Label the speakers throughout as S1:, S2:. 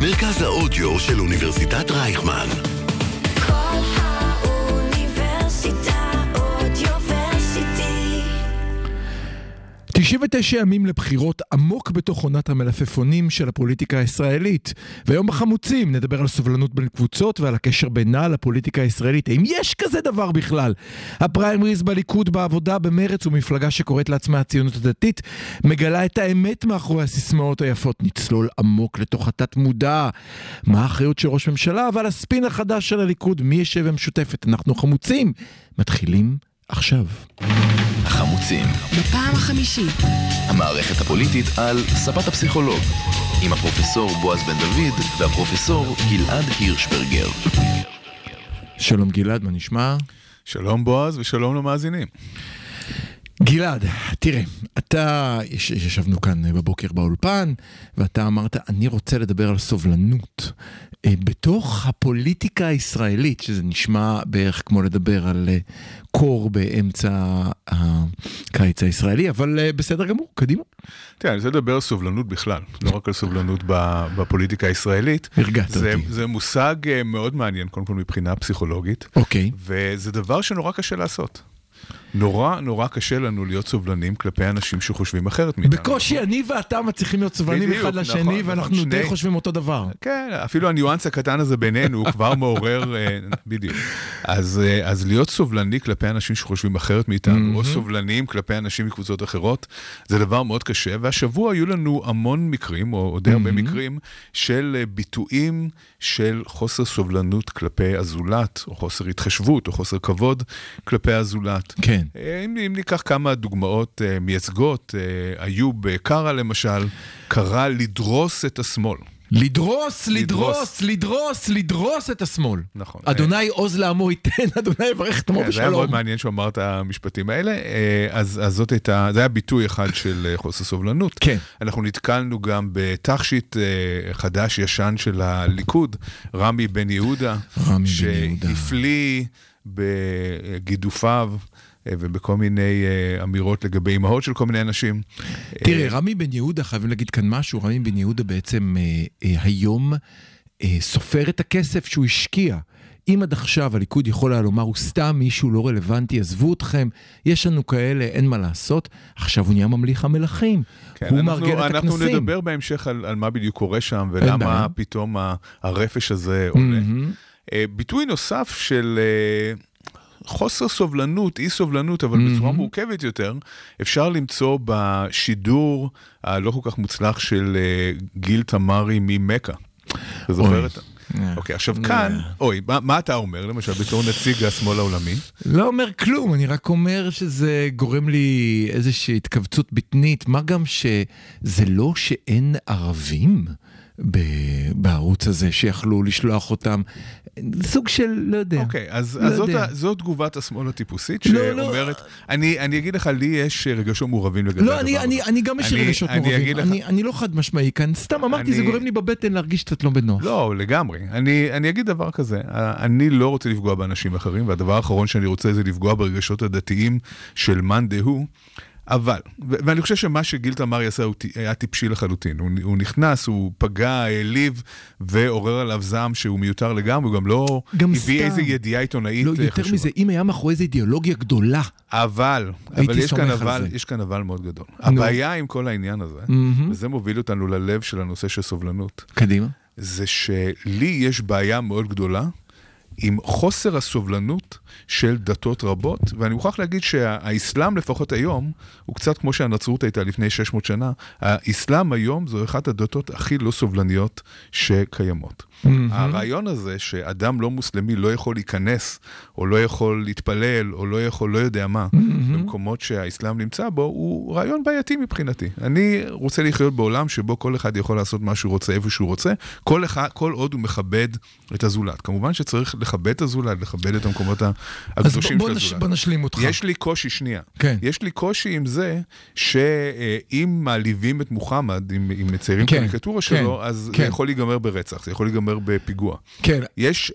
S1: מרכז האודיו של אוניברסיטת רייכמן.
S2: 99 ימים לבחירות עמוק בתוך עונת המלפפונים של הפוליטיקה הישראלית. והיום בחמוצים נדבר על סובלנות בין קבוצות ועל הקשר בינה לפוליטיקה הישראלית. האם יש כזה דבר בכלל? הפריימריז בליכוד, בעבודה, במרץ ומפלגה שקוראת לעצמה הציונות הדתית, מגלה את האמת מאחורי הסיסמאות היפות. נצלול עמוק לתוך התת מודע. מה האחריות של ראש ממשלה ועל הספין החדש של הליכוד? מי ישב במשותפת? אנחנו חמוצים. מתחילים עכשיו.
S3: החמוצים,
S4: בפעם החמישית.
S3: המערכת הפוליטית על ספת הפסיכולוג, עם הפרופסור בועז בן דוד והפרופסור גלעד הירשברגר.
S2: שלום גלעד, מה נשמע?
S5: שלום בועז ושלום למאזינים.
S2: גלעד, תראה, אתה, יש, ישבנו כאן אה, בבוקר באולפן, ואתה אמרת, אני רוצה לדבר על סובלנות. אה, בתוך הפוליטיקה הישראלית, שזה נשמע בערך כמו לדבר על אה, קור באמצע הקיץ הישראלי, אבל בסדר גמור, קדימה.
S5: תראה, אני רוצה לדבר על סובלנות בכלל, לא רק על סובלנות בפוליטיקה הישראלית.
S2: הרגעת
S5: זה,
S2: אותי.
S5: זה מושג מאוד מעניין, קודם כל מבחינה פסיכולוגית,
S2: אוקיי.
S5: וזה דבר שנורא קשה לעשות. נורא נורא קשה לנו להיות סובלנים כלפי אנשים שחושבים אחרת מאיתנו.
S2: בקושי אני ואתה מצליחים להיות סובלנים
S5: בדיוק,
S2: אחד לשני,
S5: נכון,
S2: ואנחנו
S5: נכון,
S2: די
S5: שני-
S2: חושבים אותו דבר.
S5: כן, אפילו הניואנס הקטן הזה בינינו כבר מעורר, אה, בדיוק. אז, אה, אז להיות סובלני כלפי אנשים שחושבים אחרת מאיתנו, או סובלניים כלפי אנשים מקבוצות אחרות, זה דבר מאוד קשה, והשבוע היו לנו המון מקרים, או או די הרבה מקרים, של אה, ביטויים של חוסר סובלנות כלפי הזולת, או חוסר התחשבות, או חוסר כבוד כלפי הזולת.
S2: כן.
S5: אה, אם, אם ניקח כמה דוגמאות uh, מייצגות, uh, איוב קרא למשל, קרא לדרוס את השמאל.
S2: לדרוס, לדרוס,
S5: לדרוס.
S2: לדרוס, את השמאל.
S5: נכון.
S2: אדוני עוז לעמו ייתן, אדוני יברך את עמו
S5: כן, זה היה מאוד
S2: בשלום.
S5: מעניין שהוא אמר את המשפטים האלה, אה, אז, אז זאת הייתה, זה היה ביטוי אחד של אה, חוסר סובלנות.
S2: כן.
S5: אנחנו נתקלנו גם בתכשיט אה, חדש-ישן של הליכוד, רמי בן יהודה,
S2: רמי בן יהודה.
S5: שהפליא בגידופיו. אה, ובכל מיני אה, אמירות לגבי אימהות של כל מיני אנשים.
S2: תראה, רמי בן יהודה, חייבים להגיד כאן משהו, רמי בן יהודה בעצם אה, אה, היום אה, סופר את הכסף שהוא השקיע. אם עד עכשיו הליכוד יכול היה לומר, הוא סתם מישהו לא רלוונטי, עזבו אתכם, יש לנו כאלה, אין מה לעשות, עכשיו הוא נהיה ממליך המלכים.
S5: כן,
S2: הוא
S5: אנחנו,
S2: מארגן את
S5: אנחנו
S2: הכנסים.
S5: נדבר בהמשך על, על מה בדיוק קורה שם. ולמה פתאום הרפש הזה עולה.
S2: מהמם.
S5: אה, ביטוי נוסף של אה, חוסר סובלנות, אי סובלנות, אבל בצורה מורכבת יותר, אפשר למצוא בשידור הלא כל כך מוצלח של אה, גיל תמרי ממכה. אתה זוכר. את ה...
S2: אה.
S5: אוקיי, עכשיו כאן, אוי, מה, אתה אומר, למשל, בתור נציג השמאל העולמי?
S2: לא אומר כלום, אני רק אומר שזה גורם לי איזושהי התכווצות בטנית, מה גם שזה לא שאין ערבים בערוץ הזה שיכלו לשלוח אותם, סוג של, לא יודע.
S5: אוקיי, אז,
S2: לא
S5: אז זאת,
S2: יודע.
S5: ה- זאת תגובת השמאל הטיפוסית,
S2: לא, לא.
S5: שאומרת, אני, אני אגיד לך, לי יש רגשות מעורבים לגבי
S2: לא,
S5: הדבר
S2: אני,
S5: הזה.
S2: אני, אני גם יש לי
S5: אני-
S2: רגשות
S5: אני
S2: מעורבים,
S5: אגיד לך-
S2: אני, אני לא חד משמעי כאן, סתם אמרתי, זה
S5: אני-
S2: גורם לי בבטן להרגיש קצת לא בנוח.
S5: לא, לגמרי. אני, אני אגיד דבר כזה, אני לא רוצה לפגוע באנשים אחרים, והדבר האחרון שאני רוצה זה לפגוע ברגשות הדתיים של מאן דהוא, אבל, ואני חושב שמה שגיל תמרי עשה הוא היה טיפשי לחלוטין. הוא, הוא נכנס, הוא פגע, העליב, ועורר עליו זעם שהוא מיותר לגמרי, הוא גם לא
S2: גם
S5: הביא
S2: סתם.
S5: איזה ידיעה עיתונאית
S2: לא,
S5: אה,
S2: יותר
S5: חשובה.
S2: מזה, אם היה מאחורי איזה אידיאולוגיה גדולה,
S5: אבל, אבל יש כאן אבל. יש כאן אבל מאוד גדול. הבעיה עם כל העניין הזה,
S2: מהמם.
S5: וזה מוביל אותנו ללב של הנושא של סובלנות,
S2: קדימה.
S5: זה שלי יש בעיה מאוד גדולה עם חוסר הסובלנות של דתות רבות, ואני מוכרח להגיד שהאסלאם לפחות היום, הוא קצת כמו שהנצרות הייתה לפני 600 שנה, האסלאם היום זו אחת הדתות הכי לא סובלניות שקיימות. הרעיון הזה שאדם לא מוסלמי לא יכול להיכנס, או לא יכול להתפלל, או לא יכול, לא יודע מה, במקומות שהאסלאם נמצא בו, הוא רעיון בעייתי מבחינתי. אני רוצה לחיות בעולם שבו כל אחד יכול לעשות מה שהוא רוצה, איפה שהוא רוצה, כל, אחד, כל עוד הוא מכבד את הזולת. כמובן שצריך לכבד את הזולת, לכבד את המקומות
S2: אז
S5: הקדושים של
S2: נש,
S5: הזולת.
S2: בוא נשלים אותך.
S5: יש לי קושי, שנייה.
S2: כן.
S5: יש לי קושי עם זה שאם מעליבים את מוחמד, אם, אם מציירים
S2: כן,
S5: קריקטורה
S2: כן,
S5: שלו, אז
S2: כן.
S5: זה יכול להיגמר ברצח, זה יכול להיגמר בפיגוע.
S2: כן,
S5: יש,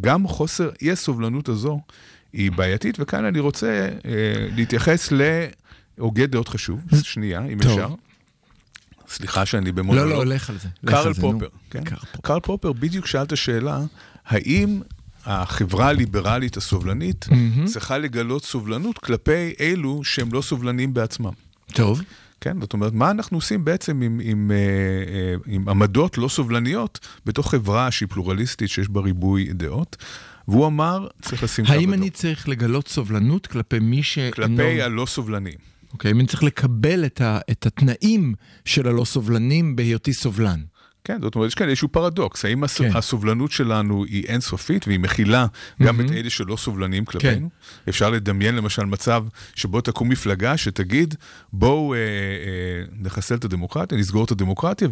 S5: גם חוסר, אי הסובלנות הזו היא בעייתית, וכאן אני רוצה אה, להתייחס להוגה דעות חשוב, שנייה, אם
S2: טוב.
S5: אפשר. סליחה שאני במונולוג.
S2: לא, לא, לך על זה. לך על זה, נו.
S5: פופר, כן?
S2: קארל פופר.
S5: בדיוק שאל את השאלה, האם החברה הליברלית הסובלנית צריכה לגלות סובלנות כלפי אלו שהם לא סובלנים בעצמם?
S2: טוב.
S5: כן, זאת אומרת, מה אנחנו עושים בעצם עם, עם, אה, אה, עם עמדות לא סובלניות בתוך חברה שהיא פלורליסטית, שיש בה ריבוי דעות? והוא אמר, צריך לשים קו
S2: האם. אני צריך לגלות סובלנות כלפי מי שאינו...
S5: כלפי הלא סובלניים.
S2: אוקיי, אם אני צריך לקבל את, ה, את התנאים של הלא סובלנים בהיותי סובלן.
S5: כן, זאת אומרת, יש כאן איזשהו פרדוקס. האם הס...
S2: כן.
S5: הסובלנות שלנו היא אינסופית והיא מכילה גם את אלה שלא סובלנים כלפינו? אפשר לדמיין למשל מצב שבו תקום מפלגה שתגיד, בואו אה, אה, נחסל את הדמוקרטיה, נסגור את הדמוקרטיה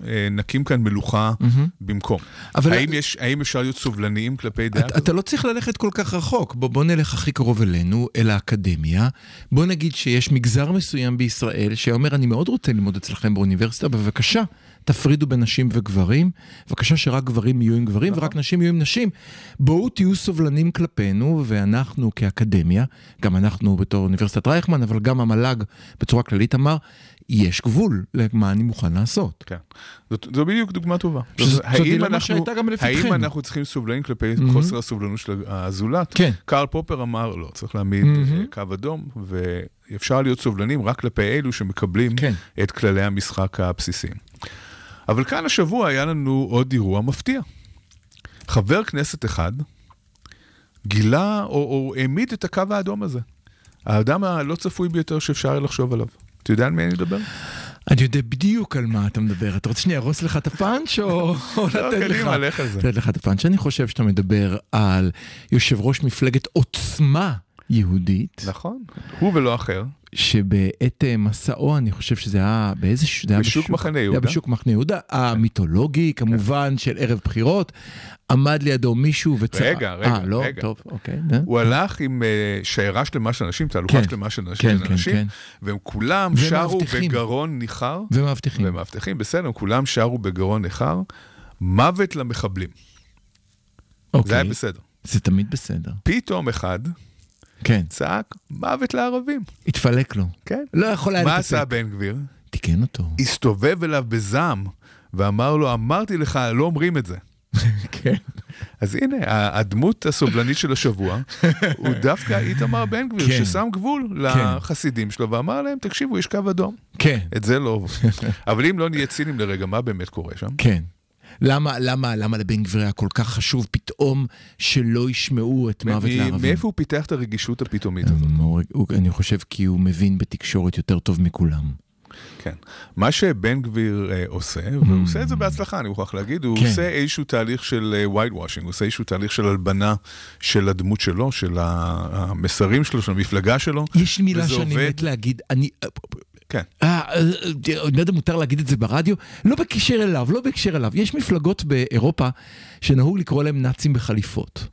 S5: ונקים כאן מלוכה במקום.
S2: אבל-
S5: האם, יש, האם אפשר להיות סובלניים כלפי דעה כזאת?
S2: אתה לא צריך ללכת כל כך רחוק. בוא, בוא נלך הכי קרוב אלינו, אל האקדמיה. בוא נגיד שיש מגזר מסוים בישראל שאומר, אני מאוד רוצה ללמוד אצלכם באוניברסיטה, בבקשה, תפרידו בין נשים וגברים. בבקשה שרק גברים יהיו עם גברים ורק נשים יהיו עם נשים. בואו תהיו סובלנים כלפינו, ואנחנו כאקדמיה, גם אנחנו בתור אוניברסיטת רייכמן, אבל גם המל"ג בצורה כללית אמר, יש גבול למה אני מוכן לעשות.
S5: כן. זאת, זו בדיוק דוגמה טובה.
S2: שז-
S5: זאת- האם
S2: דילמה
S5: אנחנו-
S2: שהייתה גם לפתחנו.
S5: האם אנחנו צריכים סובלנים כלפי חוסר הסובלנות של הזולת?
S2: כן.
S5: קרל פופר אמר, לא, צריך להעמיד אה, קו אדום, ואפשר להיות סובלנים רק כלפי אלו שמקבלים
S2: כן.
S5: את כללי המשחק הבסיסיים. אבל כאן השבוע היה לנו עוד אירוע מפתיע. חבר כנסת אחד גילה או, או העמיד את הקו האדום הזה. האדם הלא צפוי ביותר שאפשר היה לחשוב עליו. אתה יודע על מי אני מדבר?
S2: אני יודע בדיוק על מה אתה מדבר. אתה רוצה שאני ארוס לך את הפאנץ' או או לתת לך?
S5: קדימה, לך על זה.
S2: לתת לך את הפאנץ'. אני חושב שאתה מדבר על יושב ראש מפלגת עוצמה יהודית,
S5: נכון, הוא ולא אחר.
S2: שבעת אה, מסעו, אני חושב שזה היה באיזה... היה
S5: בשוק מחנה
S2: זה היה
S5: יהודה.
S2: בשוק מחנה יהודה, המיתולוגי כמובן של ערב בחירות, עמד לידו מישהו וצעק...
S5: רגע, רגע,
S2: אה, לא?
S5: רגע.
S2: טוב, אוקיי.
S5: הוא הלך עם אה, שיירה שלמה של אנשים, תהלוכה
S2: כן.
S5: שלמה של אנשים,
S2: כן, כן,
S5: אנשים,
S2: כן.
S5: והם כולם שרו. בגרון ניחר,
S2: ומאבטחים.
S5: ומאבטחים, בסדר, הם כולם שרו בגרון ניחר, מוות למחבלים.
S2: אוקיי.
S5: זה היה בסדר.
S2: זה תמיד בסדר.
S5: פתאום אחד
S2: כן.
S5: צעק, מוות לערבים.
S2: התפלק לו.
S5: כן.
S2: לא יכול היה
S5: מה
S2: להתאפק.
S5: עשה בן גביר?
S2: תיקן אותו.
S5: הסתובב אליו בזעם, ואמר לו, אמרתי לך, לא אומרים את זה.
S2: כן.
S5: אז הנה, הדמות הסובלנית של השבוע הוא דווקא איתמר בן גביר,
S2: כן.
S5: ששם גבול לחסידים שלו ואמר להם, תקשיבו, יש קו אדום.
S2: כן.
S5: את זה לא. אבל אם לא נהיה ציניים לרגע, מה באמת קורה שם?
S2: כן. למה, למה, למה לבן גביר היה כל כך חשוב פתאום שלא ישמעו את מוות לערבים?
S5: מאיפה הוא פיתח את הרגישות הפתאומית הזאת?
S2: הוא- אני חושב כי הוא מבין בתקשורת יותר טוב מכולם.
S5: כן. מה שבן גביר אה, עושה, והוא עושה את זה בהצלחה, אני מוכרח להגיד, הוא
S2: Mm. כן.
S5: עושה איזשהו תהליך של white washing, הוא עושה איזשהו תהליך של הלבנה של הדמות שלו, של המסרים שלו, של המפלגה שלו.
S2: יש מילה שאני
S5: עובד.
S2: מת להגיד, אני...
S5: כן.
S2: אה, אה, אה, אני לא יודע אם מותר להגיד את זה ברדיו, לא בקשר אליו, לא בקשר אליו. יש מפלגות באירופה שנהוג לקרוא להם נאצים בחליפות.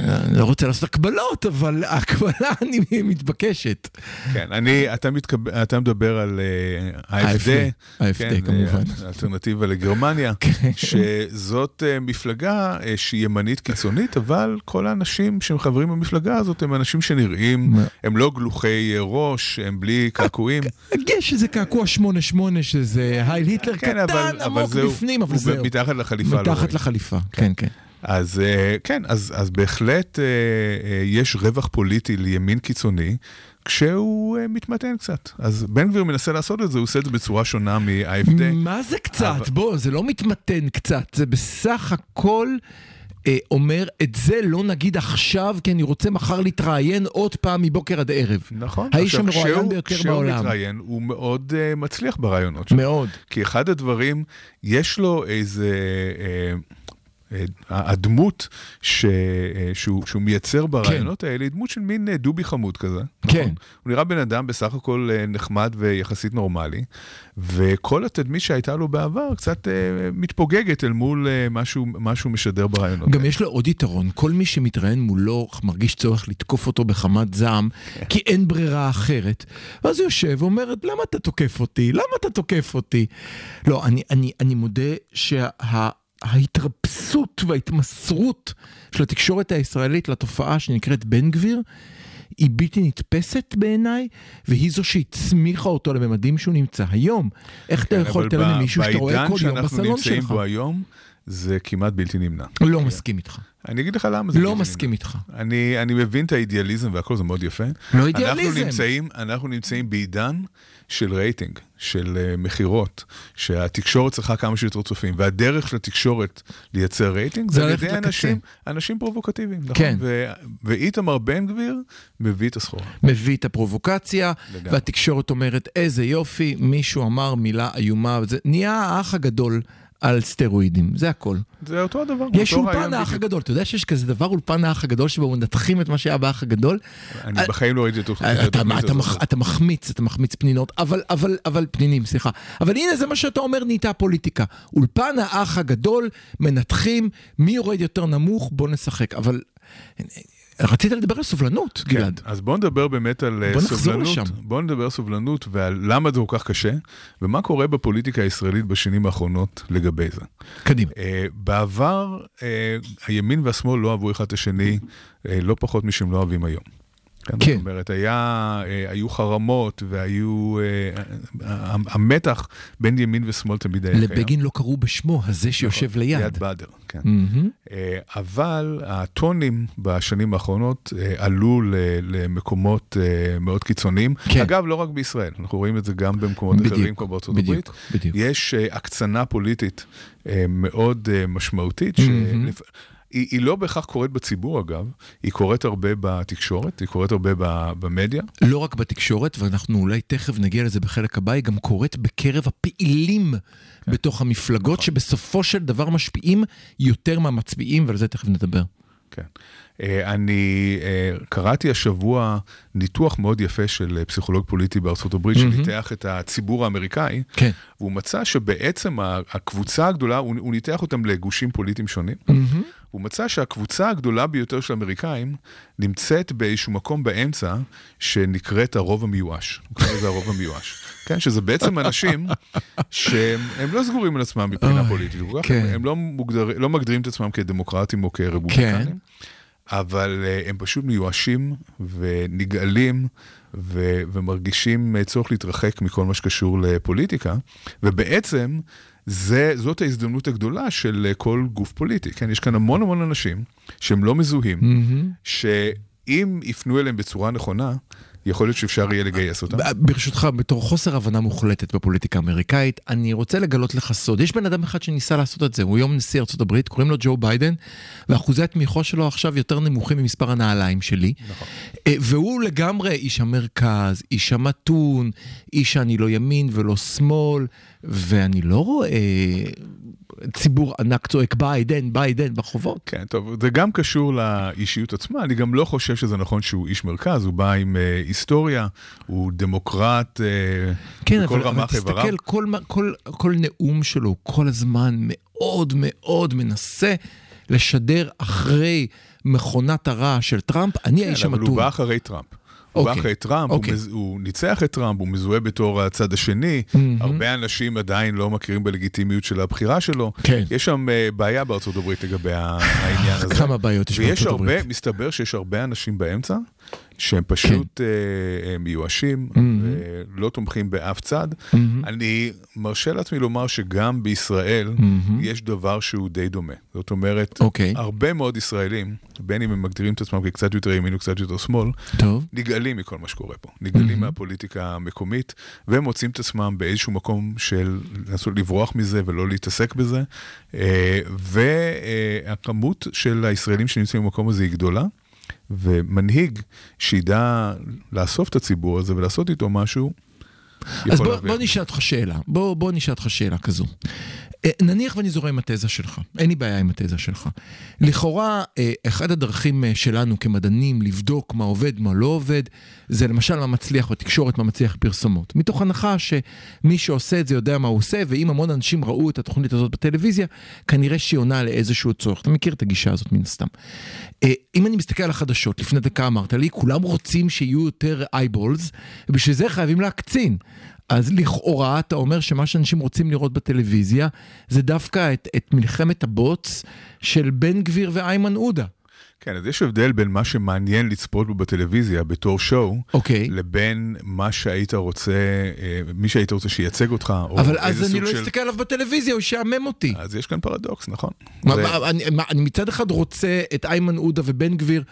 S2: אני לא רוצה לעשות הקבלות, אבל ההקבלה אני מתבקשת.
S5: כן, אני, אתה, מתקב... אתה מדבר על אה, ה-AFD,
S2: ה-AFD,
S5: כן,
S2: כמובן.
S5: אה, האלטרנטיבה לגרמניה, שזאת אה, מפלגה אה, שהיא ימנית קיצונית, אבל כל האנשים שהם חברים במפלגה הזאת הם אנשים שנראים? הם לא גלוחי אה, ראש, הם בלי קעקועים.
S2: יש איזה קעקוע 8-8 שזה הייל היטלר
S5: כן, אבל,
S2: קטן
S5: אבל
S2: עמוק
S5: זהו,
S2: בפנים, אבל
S5: הוא
S2: זהו.
S5: מתחת לחליפה. לא
S2: מתחת
S5: רואים.
S2: לחליפה, כן, כן.
S5: אז אה, כן, אז, אז בהחלט אה, אה, יש רווח פוליטי לימין קיצוני, כשהוא אה, מתמתן קצת. אז בן גביר מנסה לעשות את זה, הוא עושה את זה בצורה שונה מה-AFD.
S2: מה זה קצת?
S5: אבל-
S2: בוא, זה לא מתמתן קצת, זה בסך הכל אה, אומר, את זה לא נגיד עכשיו, כי אני רוצה מחר להתראיין עוד פעם מבוקר עד ערב.
S5: נכון.
S2: האיש המרואיין
S5: כשהוא-
S2: ביותר
S5: כשהוא
S2: בעולם.
S5: מתראיין, הוא מאוד uh, מצליח ברעיונות שלו.
S2: מאוד.
S5: כי אחד הדברים, יש לו איזה... אה, אה, הדמות ש, אה, שהוא, שהוא מייצר ברעיונות האלה היא דמות של מין אה, דובי חמוד כזה.
S2: כן.
S5: נכון? הוא נראה בן אדם בסך הכל אה, נחמד ויחסית נורמלי, וכל התדמית שהייתה לו בעבר קצת אה, מתפוגגת אל מול אה, מה שהוא- משדר ברעיונות.
S2: גם
S5: האלה.
S2: יש לו עוד יתרון, כל מי שמתראיין מולו מרגיש צורך לתקוף אותו בחמת זעם,
S5: כן.
S2: כי אין ברירה אחרת. ואז הוא יושב ואומר, למה אתה תוקף אותי? למה אתה תוקף אותי? לא, אני, אני, אני מודה שההתרפסות וההתמסרות של התקשורת הישראלית לתופעה שנקראת בן גביר, היא בלתי נתפסת בעיניי, והיא זו שהצמיחה אותו לממדים שהוא נמצא היום. איך אתה
S5: כן,
S2: יכול
S5: ב-
S2: למישהו שאתה רואה כל יום
S5: בעידן
S2: בסלון
S5: שאנחנו נמצאים
S2: שלך?
S5: בו היום, זה כמעט בלתי נמנע.
S2: לא מסכים איתך.
S5: אני אגיד לך למה זה
S2: לא
S5: בלתי
S2: מסכים
S5: נמנע.
S2: איתך.
S5: אני, אני מבין את האידיאליזם והכל, זה מאוד יפה.
S2: לא אידיאליזם.
S5: אנחנו נמצאים, אנחנו נמצאים בעידן של רייטינג, של uh, מכירות, שהתקשורת צריכה כמה שיותר צופים, והדרך של התקשורת לייצר רייטינג
S2: זה
S5: זה על ידי. אנשים, אנשים פרובוקטיביים, נכון?
S2: כן.
S5: ו- ואיתמר בן גביר מביא את הסחורה.
S2: מביא את הפרובוקציה,
S5: לגמרי.
S2: והתקשורת אומרת, איזה יופי, מישהו אמר מילה איומה, זה נהיה האח הגדול על סטרואידים, זה הכל.
S5: זה אותו הדבר.
S2: יש
S5: אותו
S2: אולפן האח
S5: בדיוק.
S2: הגדול, אתה יודע שיש כזה דבר אולפן האח הגדול שבו מנתחים את מה שהיה באח הגדול?
S5: אני בחיים לא ראיתי את התוכנית הזאת.
S2: אתה מחמיץ, אתה מחמיץ פנינות, אבל, אבל, אבל, פנינים, סליחה. אבל הנה זה מה שאתה אומר נהייתה פוליטיקה. אולפן האח הגדול, מנתחים, מי יורד יותר נמוך, בוא נשחק. אבל רצית לדבר על סובלנות,
S5: כן,
S2: גלעד.
S5: אז בואו נדבר באמת על אה,
S2: בוא
S5: סובלנות. בואו נדבר על סובלנות ועל למה זה כל כך קשה, ומה קורה בפוליטיקה הישראלית בשנים האחרונות לגבי זה.
S2: קדימה.
S5: אה, בעבר אה, הימין והשמאל לא אהבו אחד את השני אה, לא פחות משהם לא אוהבים היום.
S2: כן.
S5: זאת אומרת, היה, אה, היו חרמות והיו... אה, המתח בין ימין ושמאל תמיד היה קיים.
S2: לבגין לא קראו בשמו, הזה שיושב
S5: נכון,
S2: ליד.
S5: ליד באדר, כן. אה, אבל הטונים בשנים האחרונות עלו למקומות מאוד קיצוניים.
S2: כן.
S5: אגב, לא רק בישראל, אנחנו רואים את זה גם במקומות אחרים, כמו בארצות הברית.
S2: בדיוק, בדיוק.
S5: יש הקצנה פוליטית מאוד משמעותית. היא, היא לא בהכרח קורית בציבור אגב, היא קורית הרבה בתקשורת, היא קורית הרבה ב- במדיה.
S2: לא רק בתקשורת, ואנחנו אולי תכף נגיע לזה בחלק הבא, היא גם קורית בקרב הפעילים
S5: כן.
S2: בתוך המפלגות,
S5: נכון.
S2: שבסופו של דבר משפיעים יותר מהמצביעים, ועל זה תכף נדבר.
S5: כן. אה, אני אה, קראתי השבוע ניתוח מאוד יפה של אה, פסיכולוג פוליטי בארצות הברית,
S2: מהמם.
S5: שניתח את הציבור האמריקאי,
S2: כן.
S5: והוא מצא שבעצם הקבוצה הגדולה, הוא, הוא ניתח אותם לגושים פוליטיים שונים.
S2: מהמם.
S5: הוא מצא שהקבוצה הגדולה ביותר של האמריקאים נמצאת באיזשהו מקום באמצע שנקראת הרוב המיואש. הוא קורא לזה הרוב המיואש. כן, שזה בעצם אנשים שהם הם לא סגורים על עצמם מבחינה פוליטית.
S2: כן.
S5: הם, לא, מוגדר, לא מגדירים את עצמם כדמוקרטים או כרפובליקנים.
S2: כן.
S5: אבל אה, הם פשוט מיואשים ונגעלים ו- ומרגישים אה, צורך להתרחק מכל מה שקשור לפוליטיקה, ובעצם זה, זאת ההזדמנות הגדולה של אה, כל גוף פוליטי. כן, יש כאן המון המון אנשים שהם לא מזוהים,
S2: מהמם.
S5: שאם יפנו אליהם בצורה נכונה, יכול להיות שאפשר יהיה לגייס אותם.
S2: ברשותך, בתור חוסר הבנה מוחלטת בפוליטיקה האמריקאית, אני רוצה לגלות לך סוד. יש בן אדם אחד שניסה לעשות את זה, הוא היום נשיא ארצות הברית, קוראים לו ג'ו ביידן, ואחוזי התמיכה שלו עכשיו יותר נמוכים ממספר הנעליים שלי.
S5: נכון.
S2: אה, והוא לגמרי איש המרכז, איש המתון, איש שאני לא ימין ולא שמאל, ואני לא רואה ציבור ענק צועק ביידן, ביידן ברחובות.
S5: כן, טוב, זה גם קשור לאישיות עצמה, אני גם לא חושב שזה נכון שהוא איש מרכז, הוא בא עם אה, היסטוריה, הוא דמוקרט אה,
S2: כן,
S5: בכל
S2: אבל, אבל
S5: רמ"ח איבריו.
S2: תסתכל, כל, כל, כל נאום שלו, כל הזמן מאוד מאוד מנסה לשדר אחרי מכונת הרעש של טראמפ, אני האיש
S5: כן, אבל
S2: המתון.
S5: הוא בא אחרי טראמפ. הוא בא
S2: אוקיי,
S5: אחרי טראמפ, הוא
S2: אוקיי.
S5: מז- הוא ניצח את טראמפ, הוא מזוהה בתור הצד השני, הרבה אנשים עדיין לא מכירים בלגיטימיות של הבחירה שלו.
S2: כן.
S5: יש שם אה, בעיה בארצות הברית לגבי העניין הזה.
S2: כמה בעיות יש
S5: ויש
S2: בארצות
S5: הרבה,
S2: הברית.
S5: מסתבר שיש הרבה אנשים באמצע, שהם פשוט
S2: כן.
S5: אה, אה, מיואשים, ולא תומכים באף צד. אני מרשה לעצמי לומר שגם בישראל יש דבר שהוא די דומה. זאת אומרת,
S2: אוקיי.
S5: הרבה מאוד ישראלים, בין אם הם מגדירים את עצמם כקצת יותר ימין או קצת יותר שמאל,
S2: טוב.
S5: נגעלים מכל מה שקורה פה. נגעלים מהפוליטיקה המקומית, והם מוצאים את עצמם באיזשהו מקום של לנסות לברוח מזה ולא להתעסק בזה. אה, והכמות של הישראלים שנמצאים במקום הזה היא גדולה, ומנהיג שידע לאסוף את הציבור הזה ולעשות איתו משהו,
S2: אז בוא. בוא נשאל אותך שאלה, בוא, בוא נשאל אותך שאלה כזו. אה, נניח ואני זורם עם התזה שלך, אין לי בעיה עם התזה שלך. לכאורה, אה, אחד הדרכים אה, שלנו כמדענים לבדוק מה עובד, מה לא עובד, זה למשל מה מצליח בתקשורת, מה מצליח בפרסומות. מתוך הנחה שמי שעושה את זה יודע מה הוא עושה, ואם המון אנשים ראו את התוכנית הזאת בטלוויזיה, כנראה שהיא עונה לאיזשהו צורך. אתה מכיר את הגישה הזאת מן הסתם. אם אני מסתכל על החדשות, לפני דקה אמרת לי, כולם רוצים שיהיו יותר אייבולס, ובשביל זה חייבים להקצין. אז לכאורה אתה אומר שמה שאנשים רוצים לראות בטלוויזיה זה דווקא את, את מלחמת הבוץ של בן גביר ואיימן עודה.
S5: כן, אז יש הבדל בין מה שמעניין לצפות בו בטלוויזיה בתור שואו,
S2: אוקיי.
S5: לבין מה שהיית רוצה, אה, מי שהיית רוצה שייצג אותך, או
S2: אבל
S5: איזה
S2: אז אני
S5: סוג
S2: לא
S5: של...
S2: אסתכל עליו בטלוויזיה, הוא ישעמם אותי.
S5: אז יש כאן פרדוקס, נכון.
S2: מה-
S5: זה-
S2: מה- אני מה- אני מצד אחד רוצה את איימן עודה ובן גביר,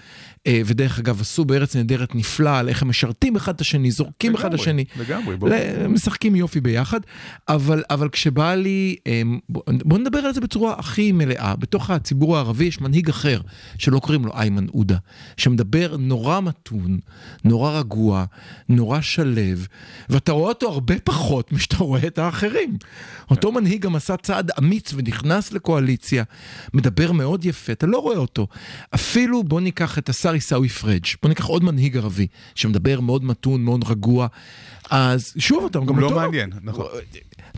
S2: ודרך אגב עשו בארץ נהדרת נפלא על איך הם משרתים אחד את השני, זורקים אחד את השני.
S5: לגמרי, בוא.
S2: ל- משחקים יופי ביחד, אבל, אבל כשבא לי, אמ, בוא, בוא נדבר על זה בצורה הכי מלאה. בתוך הציבור הערבי יש מנהיג אחר, שלא קוראים לו איימן עודה, שמדבר נורא מתון, נורא רגוע, נורא שלו, ואתה רואה אותו הרבה פחות משאתה רואה את האחרים. אותו מנהיג גם עשה צעד אמיץ ונכנס לקואליציה, מדבר מאוד יפה, אתה לא רואה אותו. אפילו בוא ניקח את השר עיסאווי פריג', בוא ניקח עוד מנהיג ערבי, שמדבר מאוד מתון, מאוד רגוע. אז שוב, אתה גם
S5: הוא לא
S2: אותו-
S5: מעניין, נכון.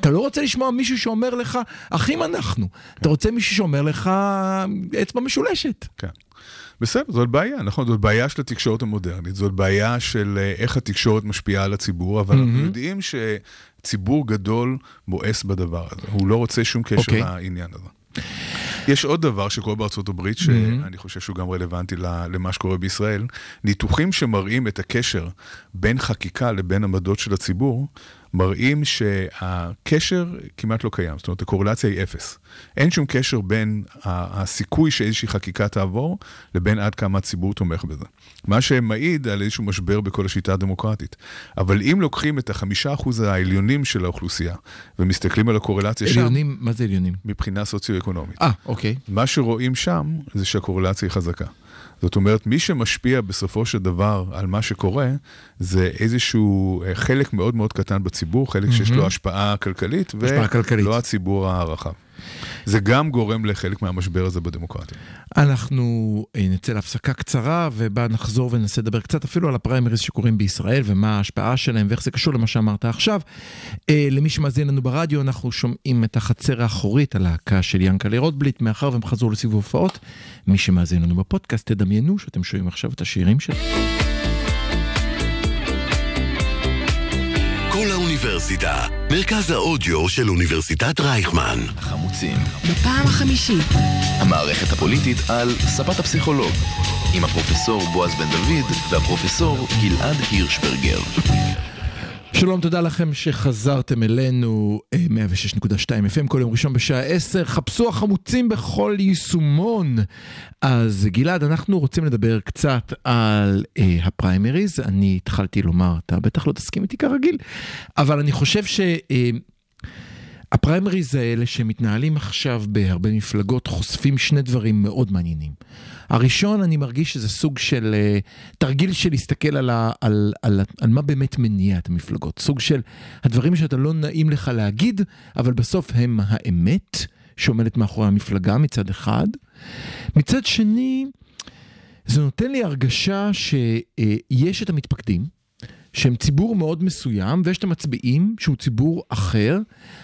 S2: אתה לא רוצה לשמוע מישהו שאומר לך, אחים אנחנו. אתה רוצה מישהו שאומר לך, אצבע משולשת.
S5: כן. בסדר, זאת בעיה, נכון, זאת בעיה של התקשורת המודרנית, זאת בעיה של אה, איך התקשורת משפיעה על הציבור, אבל אנחנו יודעים שציבור גדול מואס בדבר הזה, הוא לא רוצה שום קשר
S2: אוקיי.
S5: לעניין הזה. יש עוד דבר שקורה בארצות הברית, שאני חושב שהוא גם רלוונטי למה שקורה בישראל, ניתוחים שמראים את הקשר בין חקיקה לבין עמדות של הציבור, מראים שהקשר כמעט לא קיים, זאת אומרת הקורלציה היא אפס. אין שום קשר בין הסיכוי שאיזושהי חקיקה תעבור, לבין עד כמה הציבור תומך בזה. מה שמעיד על איזשהו משבר בכל השיטה הדמוקרטית. אבל אם לוקחים את החמישה אחוז העליונים של האוכלוסייה, ומסתכלים על הקורלציה שם,
S2: עליונים, מה זה עליונים?
S5: מבחינה סוציו-אקונומית.
S2: אה, אוקיי.
S5: מה שרואים שם זה שהקורלציה היא חזקה. זאת אומרת, מי שמשפיע בסופו של דבר על מה שקורה, זה איזשהו אה, חלק מאוד מאוד קטן בציבור, חלק שיש לו השפעה כלכלית,
S2: השפעה כלכלית.
S5: ולא הציבור הרחב. זה גם גורם לחלק מהמשבר הזה בדמוקרטיה.
S2: אנחנו אה, נצא להפסקה קצרה, ובה נחזור וננסה לדבר קצת אפילו על הפריימריז שקורים בישראל, ומה ההשפעה שלהם, ואיך זה קשור למה שאמרת עכשיו. אה, למי שמאזין לנו ברדיו, אנחנו שומעים את החצר האחורית, הלהקה של ינקלה רוטבליט, מאחר והם חזרו לסיבוב הופעות. מי שמאזין לנו בפודקאסט, תדמיינו שאתם שומעים עכשיו את השירים שלהם.
S1: כל האוניברסיטה, מרכז האודיו של אוניברסיטת רייכמן.
S3: החמוצים.
S4: בפעם החמישית.
S3: המערכת הפוליטית על ספת הפסיכולוג. עם הפרופסור בועז בן דוד והפרופסור גלעד הירשברגר.
S2: שלום, תודה לכם שחזרתם אלינו, אה, 106.2 FM, כל יום ראשון בשעה 10. חפשו החמוצים בכל יישומון. אז גלעד, אנחנו רוצים לדבר קצת על אה, הפריימריז. אני התחלתי לומר, אתה בטח לא תסכים איתי כרגיל, אבל אני חושב ש... אה, הפריימריז האלה שמתנהלים עכשיו בהרבה מפלגות חושפים שני דברים מאוד מעניינים. הראשון, אני מרגיש שזה סוג של uh, תרגיל של להסתכל על, ה, על, על, על מה באמת מניע את המפלגות. סוג של הדברים שאתה לא נעים לך להגיד, אבל בסוף הם האמת שעומדת מאחורי המפלגה מצד אחד. מצד שני, זה נותן לי הרגשה שיש את המתפקדים, שהם ציבור מאוד מסוים, ויש את המצביעים, שהוא ציבור אחר.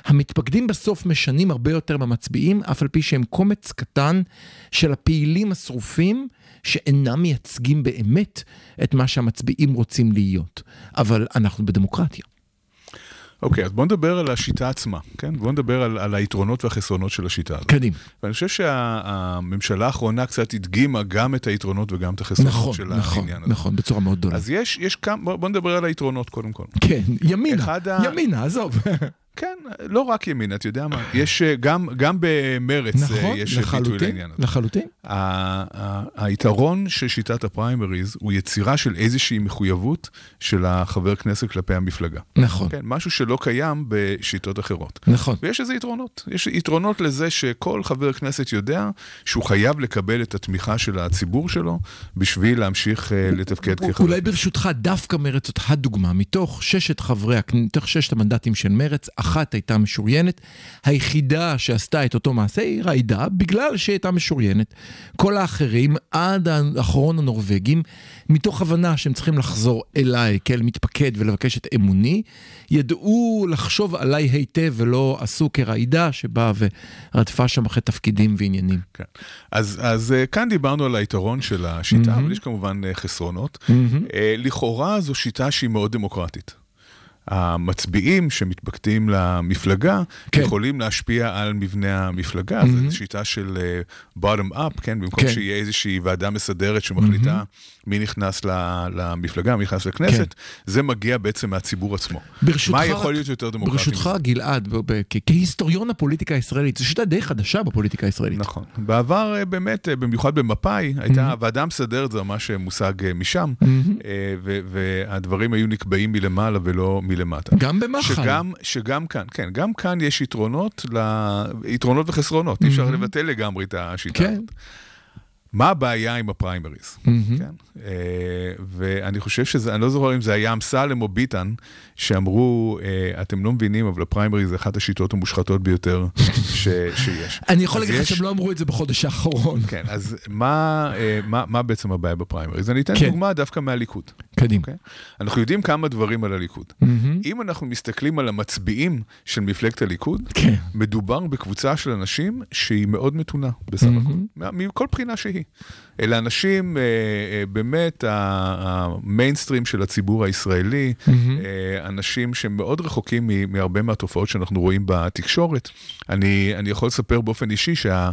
S2: המתפקדים בסוף משנים הרבה יותר מהמצביעים, אף על פי שהם קומץ קטן של הפעילים השרופים, שאינם מייצגים באמת את מה שהמצביעים רוצים להיות. אבל אנחנו בדמוקרטיה.
S5: אוקיי, אז בואו נדבר על השיטה עצמה, כן? בואו נדבר על, על היתרונות והחסרונות של השיטה הזאת.
S2: קדימה.
S5: ואני חושב שהממשלה האחרונה קצת הדגימה גם את היתרונות וגם את החסרונות
S2: נכון,
S5: של
S2: נכון,
S5: העניין הזה.
S2: נכון, בצורה מאוד גדולה.
S5: אז יש, יש כמה, בואו בוא נדבר על היתרונות קודם כל.
S2: כן, ימינה,
S5: ה-
S2: ימינה, עזוב.
S5: כן, לא רק ימין, אתה יודע מה, יש אה, גם, גם במרץ אה,
S2: נכון,
S5: יש ביטוי לעניין הזה.
S2: לחלוטין.
S5: היתרון של שיטת הפריימריז הוא יצירה של איזושהי מחויבות של החבר כנסת כלפי המפלגה.
S2: נכון,
S5: כן, משהו שלא קיים בשיטות אחרות.
S2: נכון.
S5: ויש לזה יתרונות. יש יתרונות לזה שכל חבר כנסת יודע שהוא חייב לקבל את התמיכה של הציבור שלו בשביל להמשיך אה, לתפקד כחבר.
S2: אולי ברשותך, דווקא מרץ זאת הדוגמה. מתוך ששת חברי, מתוך ששת המנדטים של מרץ, אחת הייתה משוריינת. היחידה שעשתה את אותו מעשה היא ריידה, בגלל שהיא הייתה משוריינת. כל האחרים, עד האחרון הנורבגים, מתוך הבנה שהם צריכים לחזור אליי כאל מתפקד ולבקש את אמוני, ידעו לחשוב עליי היטב ולא עשו כריידה שבאה ורדפה שם אחרי תפקידים ועניינים.
S5: כן. אז, אז אה, כאן דיברנו על היתרון של השיטה, אבל יש כמובן אה, חסרונות. אה, לכאורה זו שיטה שהיא מאוד דמוקרטית. המצביעים שמתפקדים למפלגה
S2: כן.
S5: יכולים להשפיע על מבנה המפלגה. זו שיטה של uh, bottom up, כן? במקום
S2: כן.
S5: שיהיה איזושהי ועדה מסדרת שמחליטה מי נכנס ל- למפלגה, מי נכנס לכנסת, זה מגיע בעצם מהציבור עצמו.
S2: כן. ברשותך,
S5: מה יכול להיות יותר דמוקרטי?
S2: ברשותך, גלעד, ב- ב- כ- כהיסטוריון הפוליטיקה הישראלית, זו שיטה די חדשה בפוליטיקה הישראלית.
S5: נכון. בעבר אה, באמת, אה, במיוחד במפא"י, הייתה הוועדה המסדרת, זה ממש מושג משם, ו- והדברים היו נקבעים מלמעלה ולא מלמטה.
S2: גם במח"ל.
S5: שגם, שגם כאן, כן, גם כאן יש יתרונות, ל... יתרונות וחסרונות, אי אפשר לבטל לגמרי את השיטה
S2: כן.
S5: הזאת. מה הבעיה עם הפריימריז? כן? אה, ואני חושב שזה, אני לא זוכר אם זה היה אמסלם או ביטן, שאמרו, אה, אתם לא מבינים, אבל הפריימריז זה אחת השיטות המושחתות ביותר ש, שיש.
S2: אני יכול להגיד לך שהם לא אמרו את זה בחודש האחרון.
S5: כן, אז מה, אה, מה, מה בעצם הבעיה בפריימריז? אני אתן
S2: כן.
S5: דוגמה דווקא מהליכוד.
S2: קדימה.
S5: אוקיי? אנחנו יודעים כמה דברים על הליכוד. אם אנחנו מסתכלים על המצביעים של מפלגת הליכוד,
S2: כן.
S5: מדובר בקבוצה של אנשים שהיא מאוד מתונה בסך הכל, מה- מכל בחינה שהיא. אלה אנשים, אה, אה, באמת, המיינסטרים של הציבור הישראלי, אה, אנשים שמאוד רחוקים מהרבה מהתופעות שאנחנו רואים בתקשורת. אני, אני יכול לספר באופן אישי שה...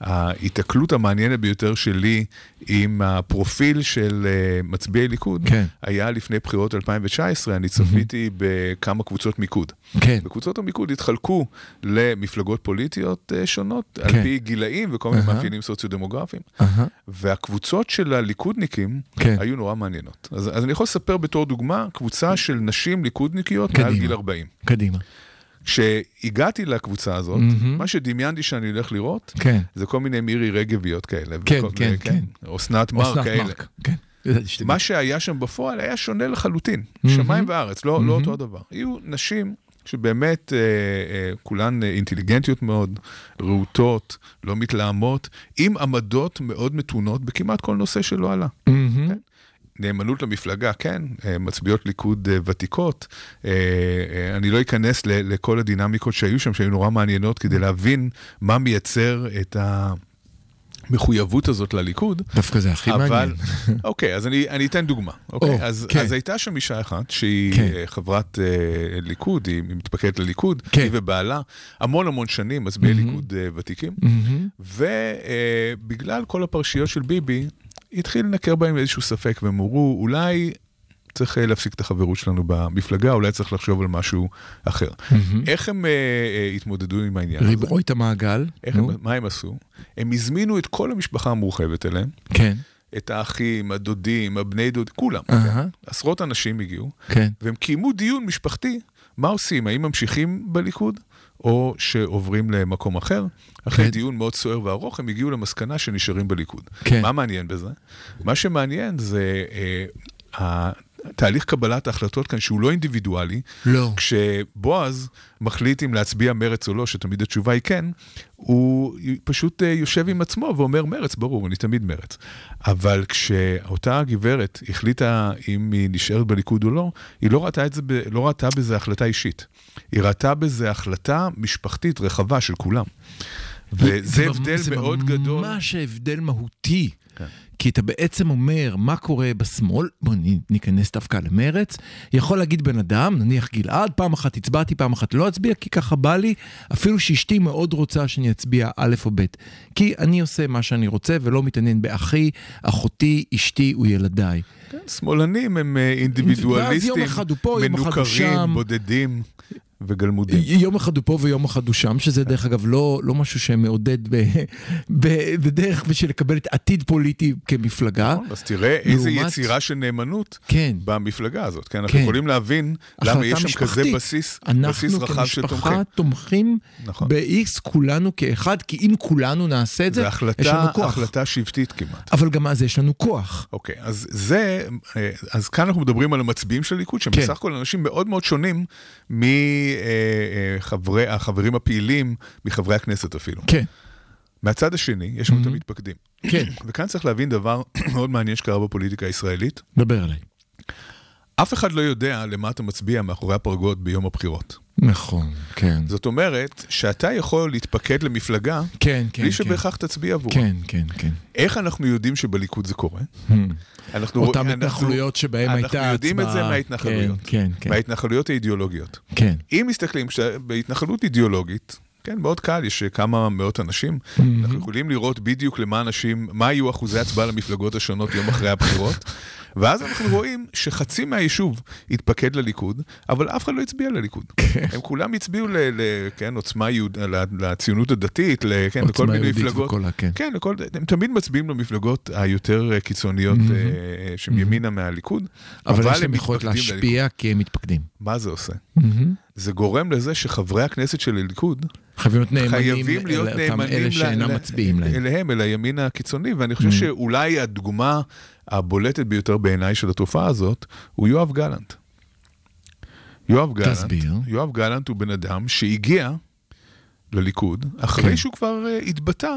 S5: ההיתקלות המעניינת ביותר שלי עם הפרופיל של אה, מצביעי ליכוד,
S2: כן.
S5: היה לפני בחירות 2019, אני צפיתי בכמה קבוצות מיקוד.
S2: כן.
S5: וקבוצות המיקוד התחלקו למפלגות פוליטיות אה, שונות, על
S2: כן.
S5: פי גילאים וכל מיני
S2: אהה.
S5: מאפיינים סוציו-דמוגרפיים.
S2: אהה.
S5: והקבוצות של הליכודניקים
S2: כן.
S5: היו נורא מעניינות. אז, אז אני יכול לספר בתור דוגמה, קבוצה של נשים ליכודניקיות
S2: קדימה.
S5: מעל גיל 40.
S2: קדימה.
S5: כשהגעתי לקבוצה הזאת,
S2: מהמם.
S5: מה שדמיינתי שאני הולך לראות,
S2: כן.
S5: זה כל מיני מירי רגביות כאלה.
S2: כן,
S5: וכל-
S2: כן,
S5: ו-
S2: כן.
S5: אסנת מארק כאלה.
S2: מארק. כן.
S5: מה שהיה שם בפועל היה שונה לחלוטין,
S2: מהמם.
S5: שמיים וארץ, לא, לא
S2: מהמם.
S5: אותו הדבר. היו נשים שבאמת אה, אה, כולן אה, אינטליגנטיות מאוד, רהוטות, לא מתלהמות, עם עמדות מאוד מתונות בכמעט כל נושא שלא עלה.
S2: מהמם.
S5: כן. נאמנות למפלגה, כן, אה, מצביעות ליכוד אה, ותיקות. אה, אני לא אכנס לכל הדינמיקות שהיו שם, שהיו נורא מעניינות, כדי להבין מה מייצר את המחויבות הזאת לליכוד.
S2: דווקא זה הכי
S5: אבל,
S2: מעניין.
S5: אוקיי, אז אני, אני אתן דוגמה. אוקיי,
S2: או,
S5: אז,
S2: כן.
S5: אז הייתה שם אישה אחת שהיא
S2: כן.
S5: חברת אה, ליכוד, היא מתפקדת לליכוד,
S2: כן.
S5: היא ובעלה, המון המון שנים, מצביעי
S2: מהמם.
S5: ליכוד אה, ותיקים,
S2: מהמם.
S5: ובגלל כל הפרשיות של ביבי, התחיל לנקר בהם איזשהו ספק, והם אמרו, אולי צריך אה, להפסיק את החברות שלנו במפלגה, אולי צריך לחשוב על משהו אחר.
S2: מהמם.
S5: איך הם אה, אה, התמודדו עם העניין הזה?
S2: ריבעו את המעגל.
S5: הם, מה הם עשו? הם הזמינו את כל המשפחה המורחבת אליהם,
S2: כן.
S5: את האחים, הדודים, הבני דוד, כולם.
S2: אהה.
S5: עשרות אנשים הגיעו,
S2: כן.
S5: והם קיימו דיון משפחתי, מה עושים? האם ממשיכים בליכוד, או שעוברים למקום אחר? אחרי
S2: כן.
S5: דיון מאוד סוער וארוך, הם הגיעו למסקנה שנשארים בליכוד.
S2: כן.
S5: מה מעניין בזה? מה שמעניין זה אה, תהליך קבלת ההחלטות כאן, שהוא לא אינדיבידואלי.
S2: לא.
S5: כשבועז מחליט אם להצביע מרץ או לא, שתמיד התשובה היא כן, הוא פשוט אה, יושב עם עצמו ואומר מרץ, ברור, אני תמיד מרץ. אבל כשאותה גברת החליטה אם היא נשארת בליכוד או לא, היא לא ראתה, את זה, לא ראתה בזה החלטה אישית. היא ראתה בזה החלטה משפחתית רחבה של כולם. וזה הבדל מאוד גדול.
S2: זה ממש הבדל מהותי.
S5: כן.
S2: כי אתה בעצם אומר, מה קורה בשמאל? בוא ניכנס דווקא למרץ. יכול להגיד בן אדם, נניח גלעד, פעם אחת הצבעתי, פעם אחת לא אצביע, כי ככה בא לי, אפילו שאשתי מאוד רוצה שאני אצביע א' או ב'. כי אני עושה מה שאני רוצה ולא מתעניין באחי, אחותי, אשתי וילדיי.
S5: כן, שמאלנים הם אה, אינדיבידואליסטים, מנוכרים. בודדים וגלמודים.
S2: יום אחד הוא פה ויום אחד הוא שם, שזה דרך אגב לא, לא משהו שמעודד ב, ב, בדרך בשביל לקבל את עתיד פוליטי כמפלגה.
S5: נכון, אז תראה איזה
S2: לעומת-
S5: יצירה של נאמנות
S2: כן.
S5: במפלגה הזאת. כן, אנחנו
S2: כן.
S5: יכולים להבין למה יש שם כזה
S2: משפחתית.
S5: בסיס, בסיס
S2: אנחנו
S5: רחב של תומכים.
S2: כמשפחה תומכים
S5: נכון.
S2: ב-X כולנו כאחד, כי אם כולנו נעשה את זה,
S5: זה
S2: יש לנו כוח.
S5: החלטה שבטית כמעט.
S2: אבל גם אז יש לנו כוח.
S5: אוקיי, אז זה, אה, אז כאן אנחנו מדברים על המצביעים של הליכוד, שהם
S2: כן.
S5: בסך הכל אנשים מאוד מאוד שונים מהחברים הפעילים, מחברי הכנסת אפילו.
S2: כן.
S5: מהצד השני, יש לנו את המתפקדים.
S2: כן.
S5: וכאן צריך להבין דבר מאוד מעניין שקרה בפוליטיקה הישראלית.
S2: דבר עליי.
S5: אף אחד לא יודע למה אתה מצביע מאחורי הפרגוד ביום הבחירות.
S2: נכון, כן.
S5: זאת אומרת, שאתה יכול להתפקד למפלגה,
S2: כן, כן,
S5: בלי
S2: כן.
S5: שבהכרח תצביע עבורה.
S2: כן, כן, כן.
S5: איך אנחנו יודעים שבליכוד זה קורה? אנחנו
S2: אותם
S5: אנחנו-
S2: התנחלויות שבהם הייתה
S5: אנחנו יודעים את זה
S2: הצבעה.
S5: מההתנחלויות.
S2: כן, כן, כן.
S5: מההתנחלויות האידיאולוגיות.
S2: כן.
S5: אם מסתכלים, בהתנחלות אידיאולוגית, כן, מאוד קל, יש כמה מאות אנשים, אנחנו יכולים לראות בדיוק למה אנשים, מה היו אחוזי הצבעה למפלגות השונות יום אחרי הבחירות, ואז אנחנו רואים שחצי מהיישוב התפקד לליכוד, אבל אף אחד לא הצביע לליכוד.
S2: כן.
S5: הם כולם הצביעו ל... ל כן, עוצמה יהוד... ל- לציונות הדתית, ל- כן, לכל
S2: עוצמה
S5: מיני
S2: יהודית
S5: מפלגות.
S2: וכל ה- כן.
S5: כן, לכל... הם תמיד מצביעים למפלגות היותר אה, קיצוניות אה, שהן ימינה מהליכוד,
S2: אבל יש להם
S5: הם
S2: יכולת. להשפיע כי הם מתפקדים.
S5: מה זה עושה? זה גורם לזה שחברי הכנסת של הליכוד
S2: חייבים להיות נאמנים
S5: חייבים להיות
S2: אל
S5: נאמנים
S2: אלה שאינם
S5: ל-
S2: מצביעים להם.
S5: אליהם, אל הימין הקיצוני, ואני חושב שאולי הדוגמה הבולטת ביותר בעיניי של התופעה הזאת, הוא יואב גלנט. יואב גלנט,
S2: תסביר.
S5: יואב גלנט הוא בן אדם שהגיע לליכוד, אחרי
S2: כן.
S5: שהוא כבר אה, התבטא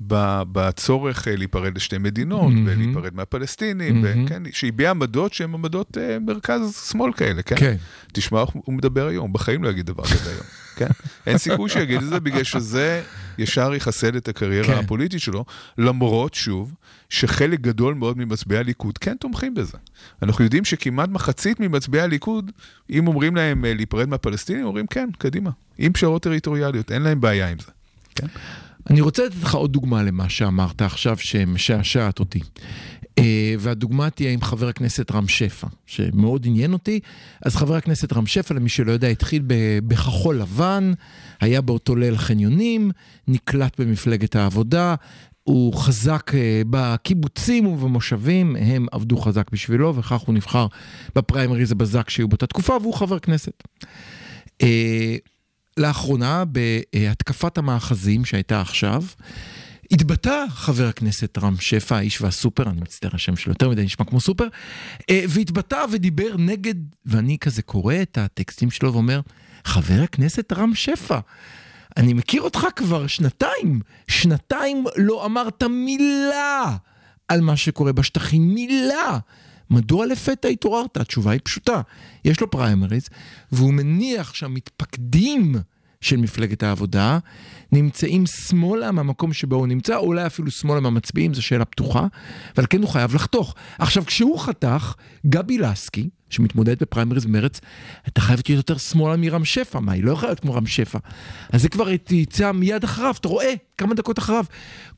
S5: בצורך אה, להיפרד לשתי מדינות, ולהיפרד מהפלסטינים, וכן, שהביע עמדות שהן עמדות אה, מרכז-שמאל כאלה, כן?
S2: כן.
S5: תשמע, הוא מדבר היום, בחיים לא יגיד דבר כזה היום, כן? אין סיכוי שיגיד את זה, בגלל שזה ישר יחסל את הקריירה
S2: כן.
S5: הפוליטית שלו, למרות, שוב, שחלק גדול מאוד ממצביעי הליכוד כן תומכים בזה. אנחנו יודעים שכמעט מחצית ממצביעי הליכוד, אם אומרים להם אה, להיפרד מהפלסטינים, אומרים כן, קדימה, עם פשרות טריטוריאליות, אין להם בעיה עם זה. כן?
S2: אני רוצה לתת לך עוד דוגמה למה שאמרת עכשיו, שמשעשעת אותי. אה, והדוגמה תהיה עם חבר הכנסת רם שפע, שמאוד עניין אותי. אז חבר הכנסת רם שפע, למי שלא יודע, התחיל בכחול לבן, היה באותו ליל חניונים, נקלט במפלגת העבודה. הוא חזק אה, בקיבוצים ובמושבים, הם עבדו חזק בשבילו, וכך הוא נבחר בפריימריז הבזק שהיו באותה תקופה, והוא חבר כנסת. לאחרונה, בהתקפת המאחזים שהייתה עכשיו, התבטא חבר הכנסת רם שפע, האיש והסופר, אני מצטער, השם שלו יותר מדי נשמע כמו סופר, אה, והתבטא ודיבר נגד, ואני כזה קורא את הטקסטים שלו ואומר, חבר הכנסת רם שפע, אני מכיר אותך כבר שנתיים, שנתיים לא אמרת מילה על מה שקורה בשטחים, מילה. מדוע לפתע התעוררת? התשובה היא פשוטה, יש לו פריימריז, והוא מניח שהמתפקדים של מפלגת העבודה נמצאים שמאלה מהמקום שבו הוא נמצא, או אולי אפילו שמאלה מהמצביעים, זו שאלה פתוחה, ועל כן הוא חייב לחתוך. עכשיו, כשהוא חתך, גבי לסקי, שמתמודד בפריימריז מרץ, אתה חייב להיות יותר שמאלה מרם שפע, מה, היא לא יכולה להיות כמו רם שפע. אז זה כבר תצא מיד אחריו, אתה רואה, כמה דקות אחריו.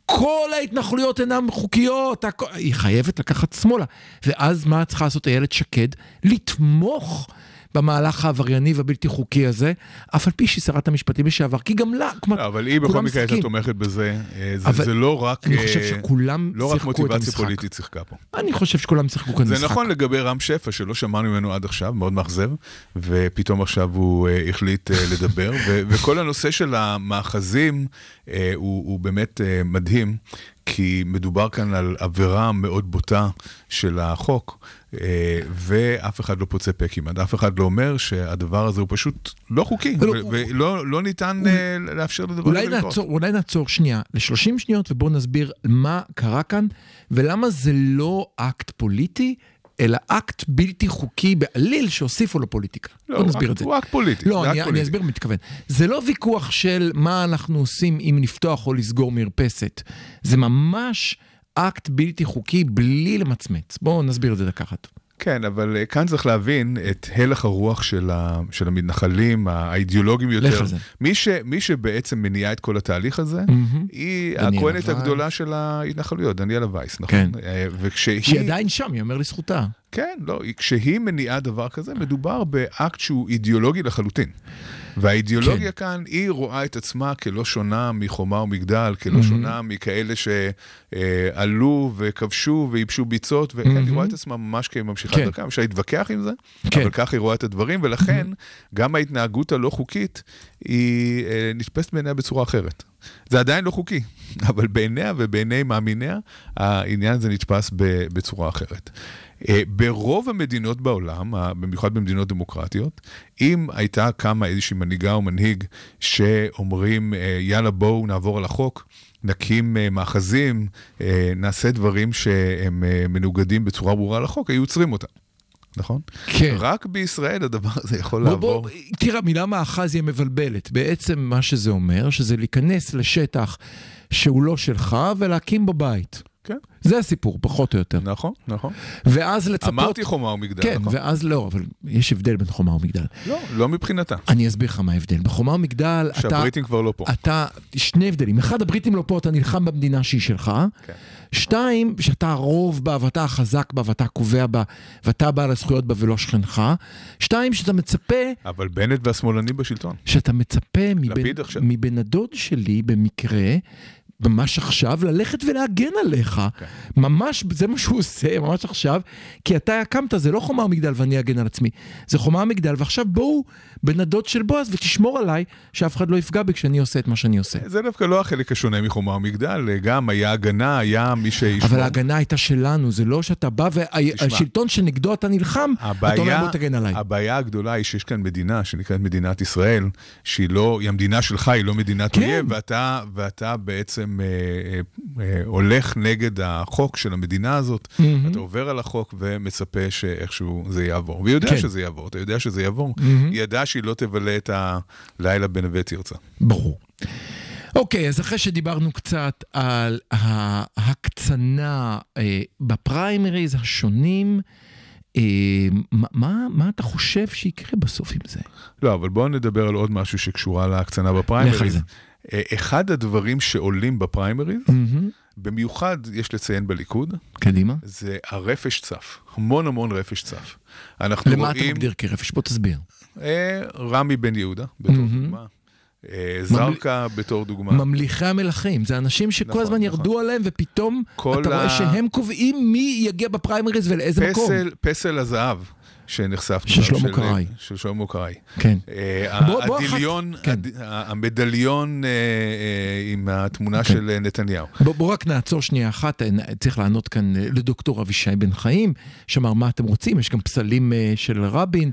S2: כל ההתנחלויות אינן חוקיות, הכ- היא חייבת לקחת שמאלה. ואז מה צריכה לעשות איילת שקד? לתמוך במהלך העברייני והבלתי חוקי הזה, אף על פי שהיא שרת המשפטים לשעבר, כי גם לה, כלומר,
S5: לא, אבל היא בכל מקרה הייתה. תומכת בזה, אה, זה-
S2: אבל
S5: זה לא רק...
S2: אני חושב
S5: אה,
S2: שכולם
S5: לא רק
S2: שיחקו את
S5: מוטיבציה
S2: המשחק.
S5: פוליטית שיחקה פה.
S2: אני חושב שכולם שיחקו כאן משחק.
S5: זה נכון לגבי רם שפע, שלא שמענו ממנו עד עכשיו, מאוד מאכזב, ופתאום עכשיו הוא אה, החליט לדבר, ו- וכל הנושא של המאחזים הוא, הוא באמת מדהים, כי מדובר כאן על עבירה מאוד בוטה של החוק, אה, ואף אחד לא פוצה פה כמעט, אף אחד לא אומר שהדבר הזה הוא פשוט לא חוקי,
S2: לא,
S5: ו-
S2: הוא-
S5: ולא לא ניתן אה, לאפשר לדבר הזה לקרות.
S2: אולי נעצור שנייה ל-30 שניות ובואו נסביר מה קרה כאן ולמה זה לא אקט פוליטי, אלא אקט בלתי חוקי בעליל שהוסיפו לו פוליטיקה.
S5: לא,
S2: בואו נסביר את זה.
S5: הוא אקט פוליטי.
S2: לא, אני, אני. אסביר מה מתכוון. זה לא ויכוח של מה אנחנו עושים אם לפתוח או לסגור מרפסת. זה ממש אקט בלתי חוקי בלי למצמץ. בואו נסביר את זה דקה אחת.
S5: כן, אבל אה, כאן צריך להבין את הלך הרוח של, ה, של המתנחלים, האידיאולוגים יותר.
S2: לך על זה.
S5: מי, ש, מי שבעצם מניעה את כל התהליך הזה,
S2: מהמם.
S5: היא הכהנת. הגדולה של ההתנחלויות, דניאלה וייס, נכון?
S2: כן.
S5: אה, וכשהיא...
S2: שהיא עדיין שם, יאמר לזכותה.
S5: כן, לא, היא- כשהיא מניעה דבר כזה, מדובר באקט שהוא אידיאולוגי לחלוטין. והאידיאולוגיה
S2: כן.
S5: כאן, היא רואה את עצמה כלא שונה מחומה ומגדל, כלא
S2: Mhm.
S5: שונה מכאלה שעלו וכבשו וייבשו ביצות, וכן, היא
S2: Mhm.
S5: רואה את עצמה ממש כממשיכת
S2: כן.
S5: דרכה, אפשר להתווכח עם זה,
S2: כן.
S5: אבל ככה היא רואה את הדברים, ולכן גם ההתנהגות הלא חוקית היא אה, נתפסת בעיניה בצורה אחרת. זה עדיין לא חוקי, אבל בעיניה ובעיני מאמיניה, העניין הזה נתפס בצורה אחרת. אה, ברוב המדינות בעולם, במיוחד במדינות דמוקרטיות, אם הייתה קמה איזושהי מנהיגה או מנהיג שאומרים, אה, יאללה בואו נעבור על החוק, נקים אה, מאחזים, נעשה דברים שהם מנוגדים בצורה ברורה לחוק, היו עוצרים אותם. נכון?
S2: כן.
S5: רק בישראל הדבר הזה יכול
S2: בוא,
S5: לעבור.
S2: בוא, תראה, המילה מאחז היא מבלבלת. בעצם מה שזה אומר, שזה להיכנס לשטח שהוא לא שלך ולהקים בו בית.
S5: כן,
S2: זה הסיפור, פחות או יותר.
S5: נכון, נכון.
S2: ואז לצפות...
S5: אמרתי חומה ומגדל,
S2: כן,
S5: נכון?
S2: ואז לא, אבל יש הבדל בין חומה ומגדל.
S5: לא, לא מבחינתה.
S2: אני אסביר לך מה ההבדל. בחומה ומגדל, אתה...
S5: שהבריטים כבר לא פה.
S2: אתה, שני הבדלים. אחד, הבריטים לא פה, אתה נלחם במדינה שהיא שלך.
S5: כן.
S2: שתיים, שאתה הרוב בה, ואתה החזק בה, ואתה קובע בה, ואתה בעל הזכויות בה ולא שכנך. שתיים, שאתה מצפה,
S5: אבל בנט והשמאלנים בשלטון.
S2: שאתה מצפה מבן. מבן הדוד שלי, במקרה, ממש עכשיו, ללכת ולהגן עליך.
S5: כן.
S2: ממש, זה מה שהוא עושה, ממש עכשיו, כי אתה הקמת, זה לא חומה ומגדל ואני אגן על עצמי, זה חומה ומגדל, ועכשיו בואו, בן הדוד של בועז, ותשמור עליי, שאף אחד לא יפגע בי כשאני עושה את מה שאני עושה.
S5: זה דווקא לא החלק השונה מחומה ומגדל, גם היה הגנה, היה מי שישמור.
S2: אבל ההגנה הייתה שלנו, זה לא שאתה בא והשלטון שנגדו אתה נלחם, אתה אומר בוא תגן עליי.
S5: הבעיה הגדולה היא שיש כאן מדינה שנקראת מדינת ישראל, שהיא לא, היא המדינה שלך, היא לא מדינת
S2: כן.
S5: אויב, ואתה, ואתה בעצם אה, אה, אה, הולך נגד החוק של המדינה הזאת,
S2: מהמם.
S5: אתה עובר על החוק ומצפה שאיכשהו זה יעבור. והיא יודע
S2: כן.
S5: שזה יעבור, אתה יודע שזה יעבור.
S2: מהמם.
S5: היא ידעה שהיא לא תבלה את הלילה בנווה תרצה.
S2: ברור. אוקיי, אז אחרי שדיברנו קצת על ההקצנה אה, בפריימריז השונים, אה, מה, מה, אתה חושב שיקרה בסוף עם זה?
S5: לא, אבל בואו נדבר על עוד משהו שקשורה להקצנה בפריימריז. אה, אחד הדברים שעולים בפריימריז,
S2: מהמם.
S5: במיוחד יש לציין בליכוד,
S2: קדימה.
S5: זה הרפש צף. המון המון רפש צף. אנחנו
S2: למה אתה
S5: רואים
S2: מגדיר כרפש? בוא תסביר.
S5: אה, רמי בן יהודה בתור
S2: מהמם.
S5: דוגמה, אה, זרקא בתור דוגמה.
S2: ממליכי המלכים, זה אנשים שכל
S5: נכון,
S2: הזמן
S5: נכון.
S2: ירדו עליהם, ופתאום אתה רואה
S5: ה-
S2: שהם קובעים מי יגיע בפריימריז ולאיזה מקום.
S5: פסל, פסל הזהב שנחשפנו.
S2: של שלמה קרעי.
S5: של שלמה קרעי.
S2: כן.
S5: אה,
S2: אחת-
S5: הדיליון,
S2: כן.
S5: המדליון אה, אה, עם התמונה
S2: כן.
S5: של אה, נתניהו.
S2: בוא, בוא רק נעצור שנייה אחת, אה, צריך לענות כאן אה, לדוקטור אבישי בן חיים, שאמר מה אתם רוצים, יש גם פסלים אה, של רבין,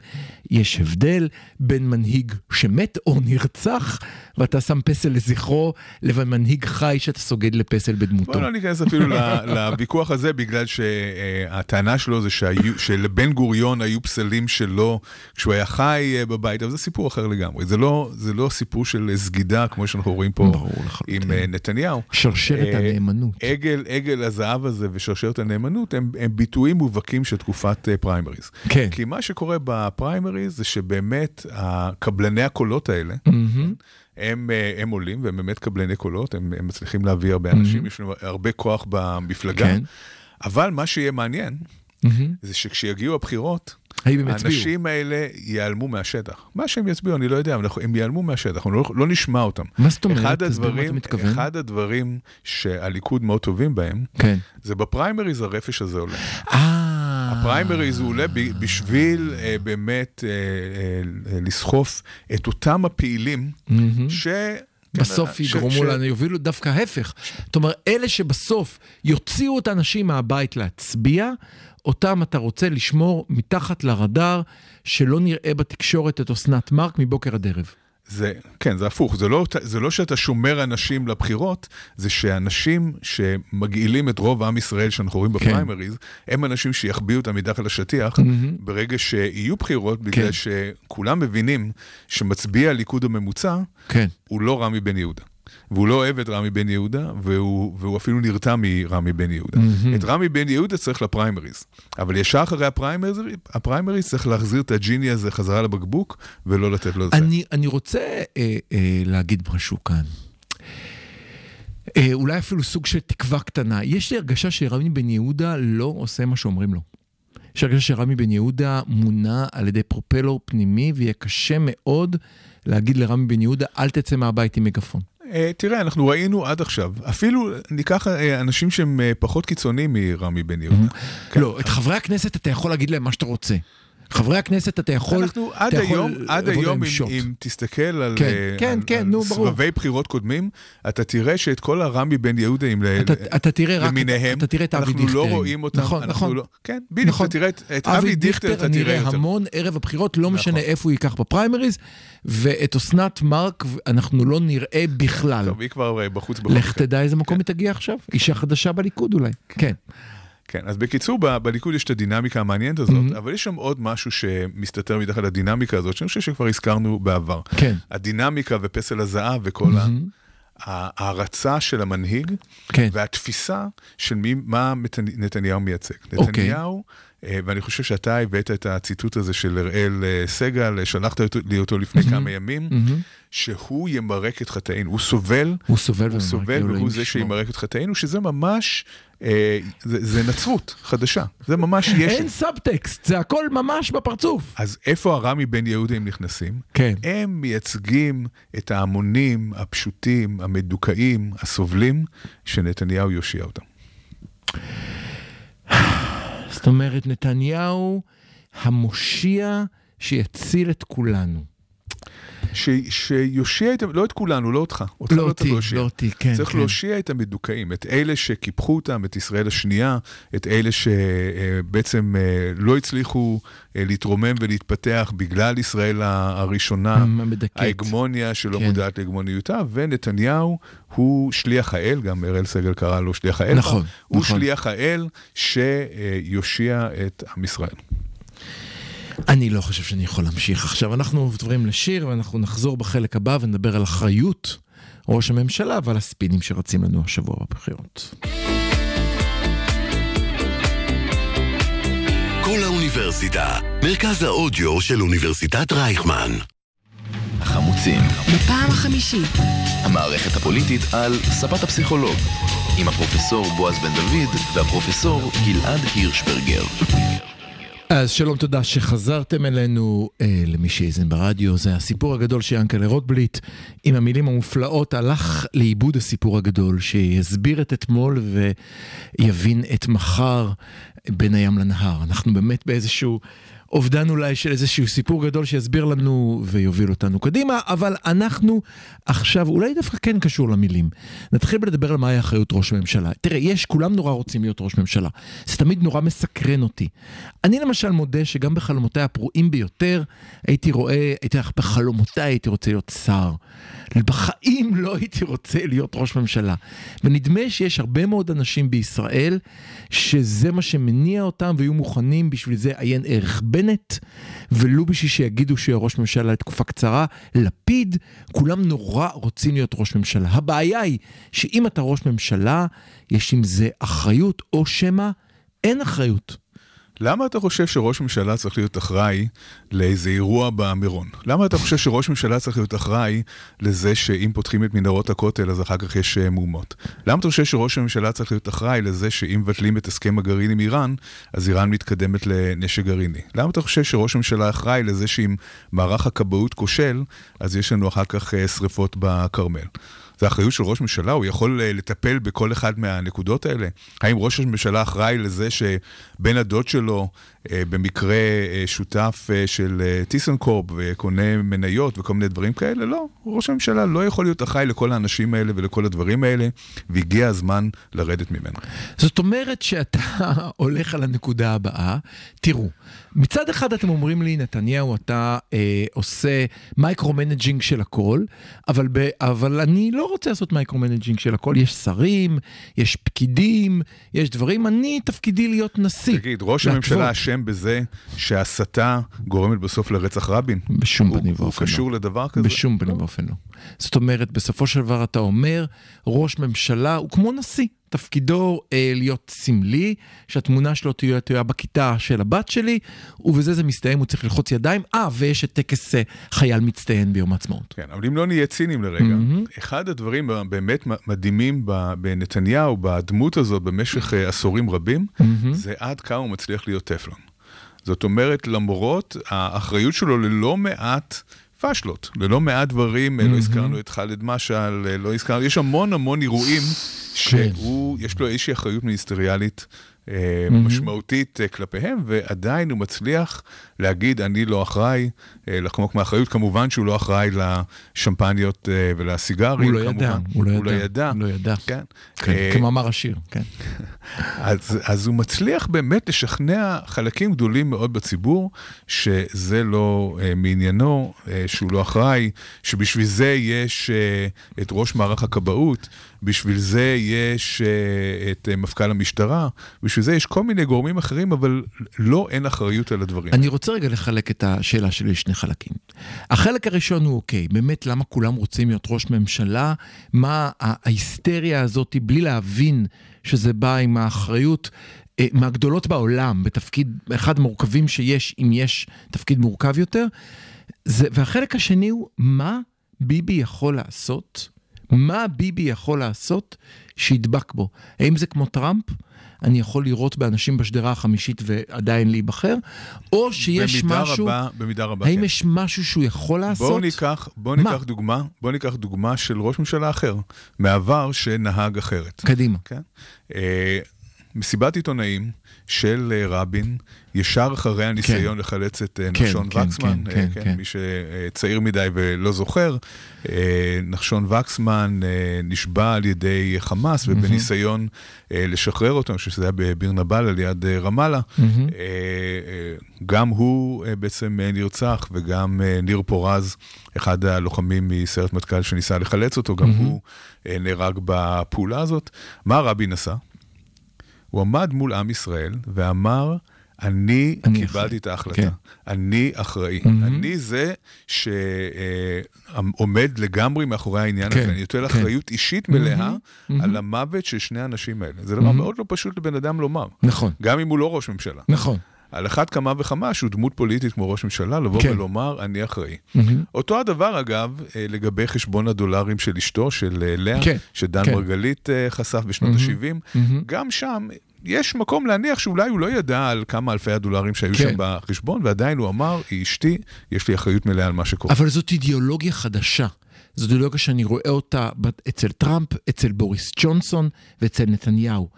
S2: יש הבדל בין מנהיג שמת או נרצח, ואתה שם פסל לזכרו, לבין מנהיג חי שאתה סוגד לפסל בדמותו.
S5: בוא לא ניכנס אפילו לוויכוח הזה, בגלל שהטענה שלו זה שלבן גוריון היו פסלים שלו כשהוא היה חי אה, בבית, אבל זה סיפור אחר לגמרי. זה לא, זה לא סיפור של סגידה, כמו שאנחנו רואים פה
S2: ברור.
S5: עם אה, נתניהו.
S2: שרשרת
S5: אה,
S2: הנאמנות.
S5: עגל, עגל הזהב הזה ושרשרת הנאמנות הם, הם ביטויים מובהקים של תקופת אה, פריימריז.
S2: כן.
S5: כי מה שקורה בפריימריז זה שבאמת הקבלני הקולות האלה,
S2: מהמם.
S5: הם, אה, הם עולים והם באמת קבלני קולות, הם, הם מצליחים להביא הרבה אנשים, יש לנו הרבה כוח במפלגה.
S2: כן.
S5: אבל מה שיהיה מעניין. זה שכשיגיעו הבחירות? האנשים האלה ייעלמו מהשטח. מה שהם יצביעו, אני לא יודע, הם ייעלמו מהשטח, אנחנו לא, לא נשמע אותם.
S2: מה זאת אומרת? תסביר מה אתה מתכוון.
S5: אחד הדברים שהליכוד מאוד טובים בהם,
S2: כן.
S5: זה בפריימריז הרפש הזה עולה.
S2: אה...
S5: הפריימריז הוא עולה בשביל אה, באמת אה, אה, לסחוף את אותם הפעילים. ש...
S2: בסוף
S5: כן, ש-
S2: יגרמו
S5: ש-
S2: לנו, יובילו דווקא ההפך. זאת אומרת, אלה שבסוף יוציאו את האנשים מהבית להצביע, אותם אתה רוצה לשמור מתחת לרדאר, שלא נראה בתקשורת את אסנת מארק מבוקר עד ערב.
S5: זה, כן, זה הפוך. זה לא, זה לא שאתה שומר אנשים לבחירות, זה שאנשים שמגעילים את רוב עם ישראל שאנחנו רואים
S2: כן.
S5: בפריימריז, הם אנשים שיחביאו אותם מתחת לשטיח
S2: מהמם.
S5: ברגע שיהיו בחירות,
S2: כן.
S5: בגלל שכולם מבינים שמצביע הליכוד הממוצע
S2: כן.
S5: הוא לא רמי בן יהודה. והוא לא אוהב את רמי בן יהודה, והוא, והוא אפילו נרתע מרמי בן יהודה.
S2: מהמם.
S5: את רמי בן יהודה צריך לפריימריז. אבל ישר אחרי הפריימריז, הפריימריז צריך להחזיר את הג'יני הזה חזרה לבקבוק, ולא לתת לו את זה.
S2: אני, אני רוצה אה, אה, להגיד משהו כאן. אה, אולי אפילו סוג של תקווה קטנה. יש לי הרגשה שרמי בן יהודה לא עושה מה שאומרים לו. יש הרגשה שרמי בן יהודה מונע על ידי פרופלור פנימי, ויהיה קשה מאוד להגיד לרמי בן יהודה, אל תצא מהבית עם מגפון.
S5: אה, תראה, אנחנו ראינו עד עכשיו, אפילו ניקח אה, אנשים שהם אה, פחות קיצוניים מרמי בן יהודה.
S2: לא, את חברי הכנסת אתה יכול להגיד להם מה שאתה רוצה. חברי הכנסת אתה יכול...
S5: אנחנו עד
S2: אתה יכול
S5: היום, עד היום אם. אם תסתכל על,
S2: כן,
S5: אה,
S2: כן,
S5: על,
S2: כן,
S5: על
S2: נו, ברור.
S5: סבבי בחירות קודמים, אתה תראה שאת כל הרמי בן יהודה עם ל-
S2: אתה, אתה תראה רק,
S5: למיניהם,
S2: אתה תראה את אבי
S5: אנחנו
S2: דיכטר.
S5: לא רואים אותם,
S2: נכון,
S5: אנחנו
S2: נכון.
S5: לא, כן, בדיוק,
S2: נכון.
S5: אתה תראה את, אבי דיכטר, אתה תראה יותר.
S2: המון ערב הבחירות, לא משנה
S5: נכון.
S2: איפה הוא ייקח בפריימריז, ואת אסנת מארק אנחנו לא נראה בכלל.
S5: טוב, היא כבר אה, בחוץ
S2: לך
S5: מקרה.
S2: תדע איזה מקום היא תגיע עכשיו, אישה חדשה בליכוד אולי. כן.
S5: כן, אז בקיצור, ב- בליכוד יש את הדינמיקה המעניינת הזאת,
S2: Mhm.
S5: אבל יש שם עוד משהו שמסתתר מתחת לדינמיקה הזאת, שאני חושב שכבר הזכרנו בעבר.
S2: כן.
S5: הדינמיקה ופסל הזהב וכל ה- ההערצה של המנהיג,
S2: כן.
S5: והתפיסה של מי, מה נתניהו מייצג.
S2: אוקיי.
S5: נתניהו, אה, ואני חושב שאתה הבאת את הציטוט הזה של אראל אה, סגל, אה, שלחת לי אותו לפני כמה ימים, שהוא ימרק את חטאינו, הוא סובל.
S2: הוא סובל
S5: הוא סובל והוא זה. שימרק את חטאינו, שזה ממש, אה, זה, זה נצרות חדשה, זה ממש ישו.
S2: אין סאבטקסט, זה הכל ממש בפרצוף.
S5: אז איפה הרמי בן יהודה הם נכנסים?
S2: כן.
S5: הם מייצגים את ההמונים הפשוטים, המדוכאים, הסובלים, שנתניהו יושיע אותם.
S2: זאת אומרת, נתניהו המושיע שיציל את כולנו.
S5: ש, שיושיע את, לא את כולנו, לא אותך, אותך
S2: לא
S5: לא,
S2: אותי,
S5: להושיע.
S2: לא אותי, כן,
S5: צריך
S2: כן.
S5: להושיע את המדוכאים, את אלה שקיפחו אותם, את ישראל השנייה, את אלה שבעצם לא הצליחו אה, להתרומם ולהתפתח בגלל ישראל הראשונה,
S2: המדכאת.
S5: ההגמוניה שלא
S2: כן.
S5: מודעת להגמוניותה, ונתניהו הוא שליח האל, גם אראל סגל קרא לו שליח האל.
S2: נכון.
S5: הוא
S2: נכון.
S5: שליח האל שיושיע את עם ישראל.
S2: אני לא חושב שאני יכול להמשיך עכשיו. אנחנו עוברים לשיר ואנחנו נחזור בחלק הבא ונדבר על אחריות ראש הממשלה ועל הספינים שרצים לנו השבוע בבחירות.
S1: כל האוניברסיטה, מרכז האודיו של אוניברסיטת רייכמן.
S3: החמוצים,
S4: בפעם החמישית,
S3: המערכת הפוליטית על ספת הפסיכולוג, עם הפרופסור בועז בן דוד והפרופסור גלעד הירשברגר.
S2: אז שלום, תודה שחזרתם אלינו, אה, למי שהאזין ברדיו, זה הסיפור הגדול של ינקלה רוטבליט, עם המילים המופלאות, הלך לאיבוד הסיפור הגדול, שיסביר את אתמול ויבין את מחר בין הים לנהר. אנחנו באמת באיזשהו אובדן אולי של איזשהו סיפור גדול שיסביר לנו ויוביל אותנו קדימה, אבל אנחנו עכשיו, אולי דווקא כן קשור למילים. נתחיל בלדבר על מהי אחריות ראש הממשלה. תראה, יש, כולם נורא רוצים להיות ראש ממשלה. זה תמיד נורא מסקרן אותי. אני למשל מודה שגם בחלומותיי הפרועים ביותר, הייתי רואה, הייתי לך בחלומותיי הייתי רוצה להיות שר. בחיים לא הייתי רוצה להיות ראש ממשלה. ונדמה שיש הרבה מאוד אנשים בישראל שזה מה שמניע אותם והיו מוכנים בשביל זה עיין ערך בנט, ולו בשביל שיגידו שהוא יהיה ראש ממשלה לתקופה קצרה. לפיד, כולם נורא רוצים להיות ראש ממשלה. הבעיה היא שאם אתה ראש ממשלה, יש עם זה אחריות, או שמא אין אחריות.
S5: למה אתה חושב שראש ממשלה צריך להיות אחראי לאיזה אירוע במירון? למה אתה חושב שראש ממשלה צריך להיות אחראי לזה שאם פותחים את מנהרות הכותל אז אחר כך יש אה, מהומות? למה אתה חושב שראש הממשלה צריך להיות אחראי לזה שאם מבטלים את הסכם הגרעין עם איראן, אז איראן מתקדמת לנשק גרעיני? למה אתה חושב שראש הממשלה אחראי לזה שאם מערך הכבאות כושל, אז יש לנו אחר כך אה, שריפות בכרמל? זה אחריות של ראש ממשלה, הוא יכול אה, לטפל בכל אחד מהנקודות האלה? האם ראש הממשלה אחראי לזה שבן הדוד שלו אה, במקרה אה, שותף של טיסנקורפ וקונה מניות וכל מיני דברים כאלה? לא, ראש הממשלה לא יכול להיות אחראי לכל האנשים האלה ולכל הדברים האלה, והגיע הזמן לרדת ממנו.
S2: זאת אומרת שאתה הולך על הנקודה הבאה. תראו, מצד אחד אתם אומרים לי, נתניהו, אתה אה, עושה micro-managing של הכל, אבל, ב, אבל אני לא רוצה לעשות micro-managing של הכל. יש שרים, יש פקידים, יש דברים. אני, תפקידי להיות נשיא.
S5: תגיד, ראש
S2: להתוות.
S5: הממשלה אשם בזה שהסתה גורמת בסוף לרצח רבין?
S2: בשום
S5: הוא-
S2: פנים
S5: הוא
S2: ואופן לא.
S5: קשור לדבר כזה?
S2: בשום פנים ואופן לא. זאת אומרת, בסופו של דבר אתה אומר, ראש ממשלה הוא כמו נשיא. תפקידו אה, להיות סמלי, שהתמונה שלו תהיה, תהיה בכיתה של הבת שלי, ובזה זה מסתיים, הוא צריך ללחוץ ידיים. אה, ויש את טקס אה, חייל מצטיין ביום העצמאות.
S5: כן, אבל אם לא נהיה ציניים לרגע,
S2: מהמם.
S5: אחד הדברים באמת מדהימים בנתניהו, בדמות הזאת במשך אה, עשורים רבים, זה עד כמה הוא מצליח להיות טפלון. זאת אומרת, למרות האחריות שלו ללא מעט פאשלות, ללא מעט דברים, אה, לא הזכרנו את ח'אלד משעל, אה, לא הזכרנו, יש המון המון אירועים שהוא, יש לו איזושהי אחריות מיניסטריאלית. אה, משמעותית אה, כלפיהם, ועדיין הוא מצליח להגיד, אני לא אחראי, אה, לחמוק מאחריות. כמובן שהוא לא אחראי לשמפניות ולסיגרים,
S2: הוא לא ידע,
S5: כמובן.
S2: הוא לא
S5: הוא לא
S2: ידע,
S5: ידע.
S2: הוא לא ידע.
S5: כן.
S2: כן, כמאמר השיר, כן.
S5: אז, אז הוא מצליח באמת לשכנע חלקים גדולים מאוד בציבור שזה לא אה, מעניינו, אה, שהוא לא אחראי, שבשביל זה יש אה, את ראש מערך הכבאות, בשביל זה יש אה, את אה, מפכ"ל המשטרה, בשביל זה יש כל מיני גורמים אחרים, אבל לא אין אחריות על הדברים.
S2: אני רוצה רגע לחלק את השאלה שלי לשני חלקים. החלק הראשון הוא אוקיי, באמת למה כולם רוצים להיות ראש ממשלה? מה ההיסטריה הזאת בלי להבין שזה בא עם האחריות אה, מהגדולות בעולם, בתפקיד אחד המורכבים שיש, אם יש תפקיד מורכב יותר. זה, והחלק השני הוא, מה ביבי יכול לעשות? מה ביבי יכול לעשות שידבק בו? האם זה כמו טראמפ? אני יכול לירות באנשים בשדרה החמישית ועדיין להיבחר? או שיש
S5: במידה
S2: משהו...
S5: רבה, במידה רבה,
S2: האם
S5: כן.
S2: יש משהו שהוא יכול לעשות?
S5: בואו ניקח, בואו
S2: מה?
S5: ניקח דוגמה, בואו ניקח דוגמה של ראש ממשלה אחר, מעבר שנהג אחרת.
S2: קדימה.
S5: כן? אה, מסיבת עיתונאים של אה, רבין, ישר אחרי הניסיון לחלץ את אה,
S2: כן,
S5: נחשון
S2: כן,
S5: וקסמן,
S2: כן,
S5: אה,
S2: כן, כן.
S5: מי שצעיר מדי ולא זוכר, נחשון וקסמן נשבע על ידי חמאס, ובניסיון לשחרר אותו, אני חושב שזה היה בביר נבל על יד רמאללה, גם הוא בעצם נרצח, וגם ניר פורז, אחד הלוחמים מסיירת מטכ"ל שניסה לחלץ אותו, גם הוא נהרג בפעולה הזאת. מה רבין עשה? הוא עמד מול עם ישראל ואמר, אני,
S2: אני
S5: קיבלתי
S2: אחראי."
S5: את ההחלטה,
S2: כן.
S5: אני אחראי. אני זה שעומד לגמרי מאחורי העניין
S2: כן,
S5: הזה, אני נוטל
S2: כן.
S5: אחריות אישית מלאה על המוות של שני האנשים האלה. זה דבר מאוד לא פשוט לבן אדם לומר,
S2: נכון,
S5: גם אם הוא לא ראש ממשלה.
S2: נכון.
S5: על אחת כמה וכמה שהוא דמות פוליטית כמו ראש ממשלה, לבוא
S2: כן.
S5: ולומר, אני אחראי. אותו הדבר, אגב, אה, לגבי חשבון הדולרים של אשתו, של אה, לאה,
S2: כן,
S5: שדן
S2: כן.
S5: מרגלית אה, חשף בשנות ה-70. גם שם יש מקום להניח שאולי הוא לא ידע על כמה אלפי הדולרים שהיו
S2: כן.
S5: שם בחשבון, ועדיין הוא אמר, היא אשתי, יש לי אחריות מלאה על מה שקורה.
S2: אבל זאת אידיאולוגיה חדשה. זאת אידיאולוגיה שאני רואה אותה אצל טראמפ, אצל בוריס ג'ונסון ואצל נתניהו.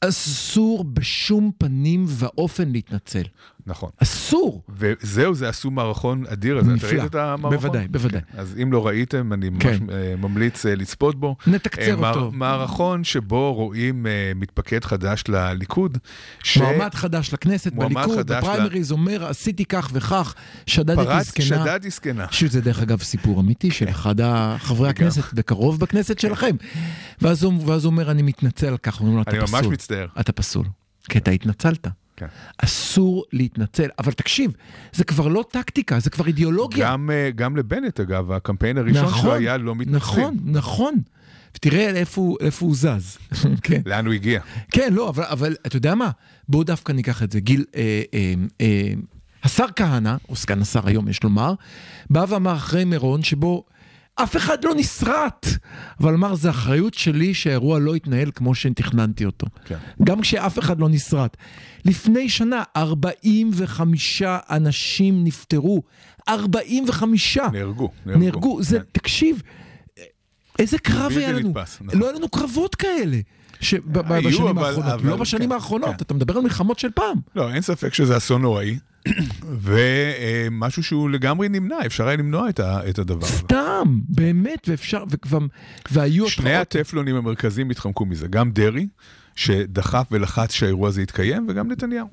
S2: אסור בשום פנים ואופן להתנצל.
S5: נכון.
S2: אסור.
S5: וזהו, זה עשו מערכון אדיר הזה. אתה
S2: נפלא.
S5: ראית את המערכון?
S2: בוודאי, בוודאי.
S5: כן. אז אם לא ראיתם, אני ממש
S2: כן.
S5: אה, ממליץ אה, לצפות בו.
S2: נתקצר
S5: אה, מע-
S2: אותו.
S5: מערכון שבו רואים אה, מתפקד חדש לליכוד. ש-
S2: מועמד חדש לכנסת, בליכוד, בפריימריז, אומר, עשיתי כך וכך, שדדתי
S5: פרץ,
S2: זקנה.
S5: שדדתי זקנה.
S2: שזה דרך אגב סיפור אמיתי של אחד החברי הכנסת, בקרוב בכנסת שלכם. ואז הוא אומר, אני מתנצל על כך, אומרים לו, אתה
S5: אני
S2: פסול.
S5: ממש מצטער.
S2: אתה פסול. כי אתה התנצלת.
S5: כן.
S2: אסור להתנצל. אבל תקשיב, זה כבר לא טקטיקה, זה כבר אידיאולוגיה.
S5: גם, אה, גם לבנט, אגב, הקמפיין הראשון שלו היה לא מתנצלים.
S2: נכון, נכון. ותראה לאיפה הוא- איפה הוא זז. כן.
S5: לאן הוא הגיע?
S2: כן, לא, אבל, אבל אתה יודע מה? בואו דווקא ניקח את זה. גיל, אה, אה, אה, השר כהנא, או סגן השר היום יש לומר, בא ואמר אחרי מירון שבו אף אחד לא נסרט, אבל אמר, זה אחריות שלי שהאירוע לא יתנהל כמו שתכננתי אותו.
S5: כן.
S2: גם כשאף אחד לא נסרט. לפני שנה, 45 אנשים נפטרו. 45!
S5: נהרגו.
S2: נהרגו. זה,
S5: כן.
S2: תקשיב, איזה קרב היה לנו.
S5: נתפס, נכון.
S2: לא היה לנו קרבות כאלה. בשנים
S5: אבל-
S2: האחרונות, לא בשנים
S5: כן,
S2: האחרונות,
S5: כן.
S2: אתה מדבר על מלחמות של פעם.
S5: לא, אין ספק שזה אסון נוראי, ומשהו שהוא לגמרי נמנע, אפשר היה למנוע את הדבר הזה.
S2: סתם, באמת, ואפשר, וכבר, והיו
S5: שני. הטפלונים המרכזיים התחמקו מזה, גם דרעי, שדחף ולחץ שהאירוע הזה יתקיים, וגם נתניהו.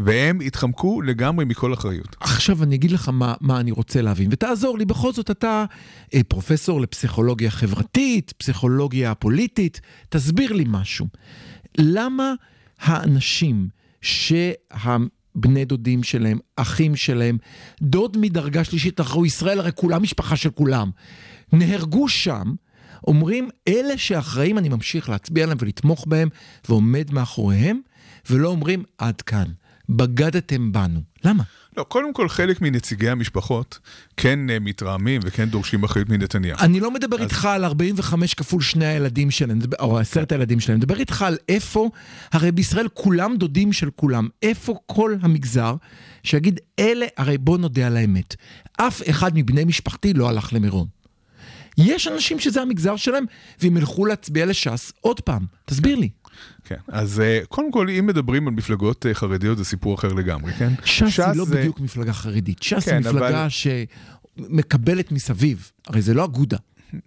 S5: והם התחמקו לגמרי מכל אחריות.
S2: עכשיו אני אגיד לך מה, מה אני רוצה להבין, ותעזור לי, בכל זאת אתה אה, פרופסור לפסיכולוגיה חברתית, פסיכולוגיה פוליטית, תסביר לי משהו. למה האנשים שהבני דודים שלהם, אחים שלהם, דוד מדרגה שלישית, אנחנו ישראל, הרי כולם משפחה של כולם, נהרגו שם, אומרים, אלה שאחראים, אני ממשיך להצביע עליהם ולתמוך בהם, ועומד מאחוריהם, ולא אומרים, עד כאן, בגדתם בנו. למה?
S5: לא, קודם כל חלק מנציגי המשפחות כן אה, מתרעמים וכן דורשים אחריות מנתניהו.
S2: אני לא מדבר איתך על 45 כפול שני הילדים שלהם, או עשרת הילדים שלהם, מדבר איתך על איפה, הרי בישראל כולם דודים של כולם, איפה כל המגזר שיגיד, אלה, הרי בוא נודה על האמת, אף אחד מבני משפחתי לא הלך למירון. יש אנשים שזה המגזר שלהם, והם ילכו להצביע לש"ס עוד פעם. תסביר לי.
S5: כן, אז אה, קודם כל, אם מדברים על מפלגות אה, חרדיות, זה סיפור אחר לגמרי, כן?
S2: ש"ס היא לא
S5: זה-
S2: בדיוק מפלגה חרדית, ש"ס
S5: כן,
S2: היא מפלגה
S5: אבל-
S2: שמקבלת מסביב, הרי זה לא אגודה.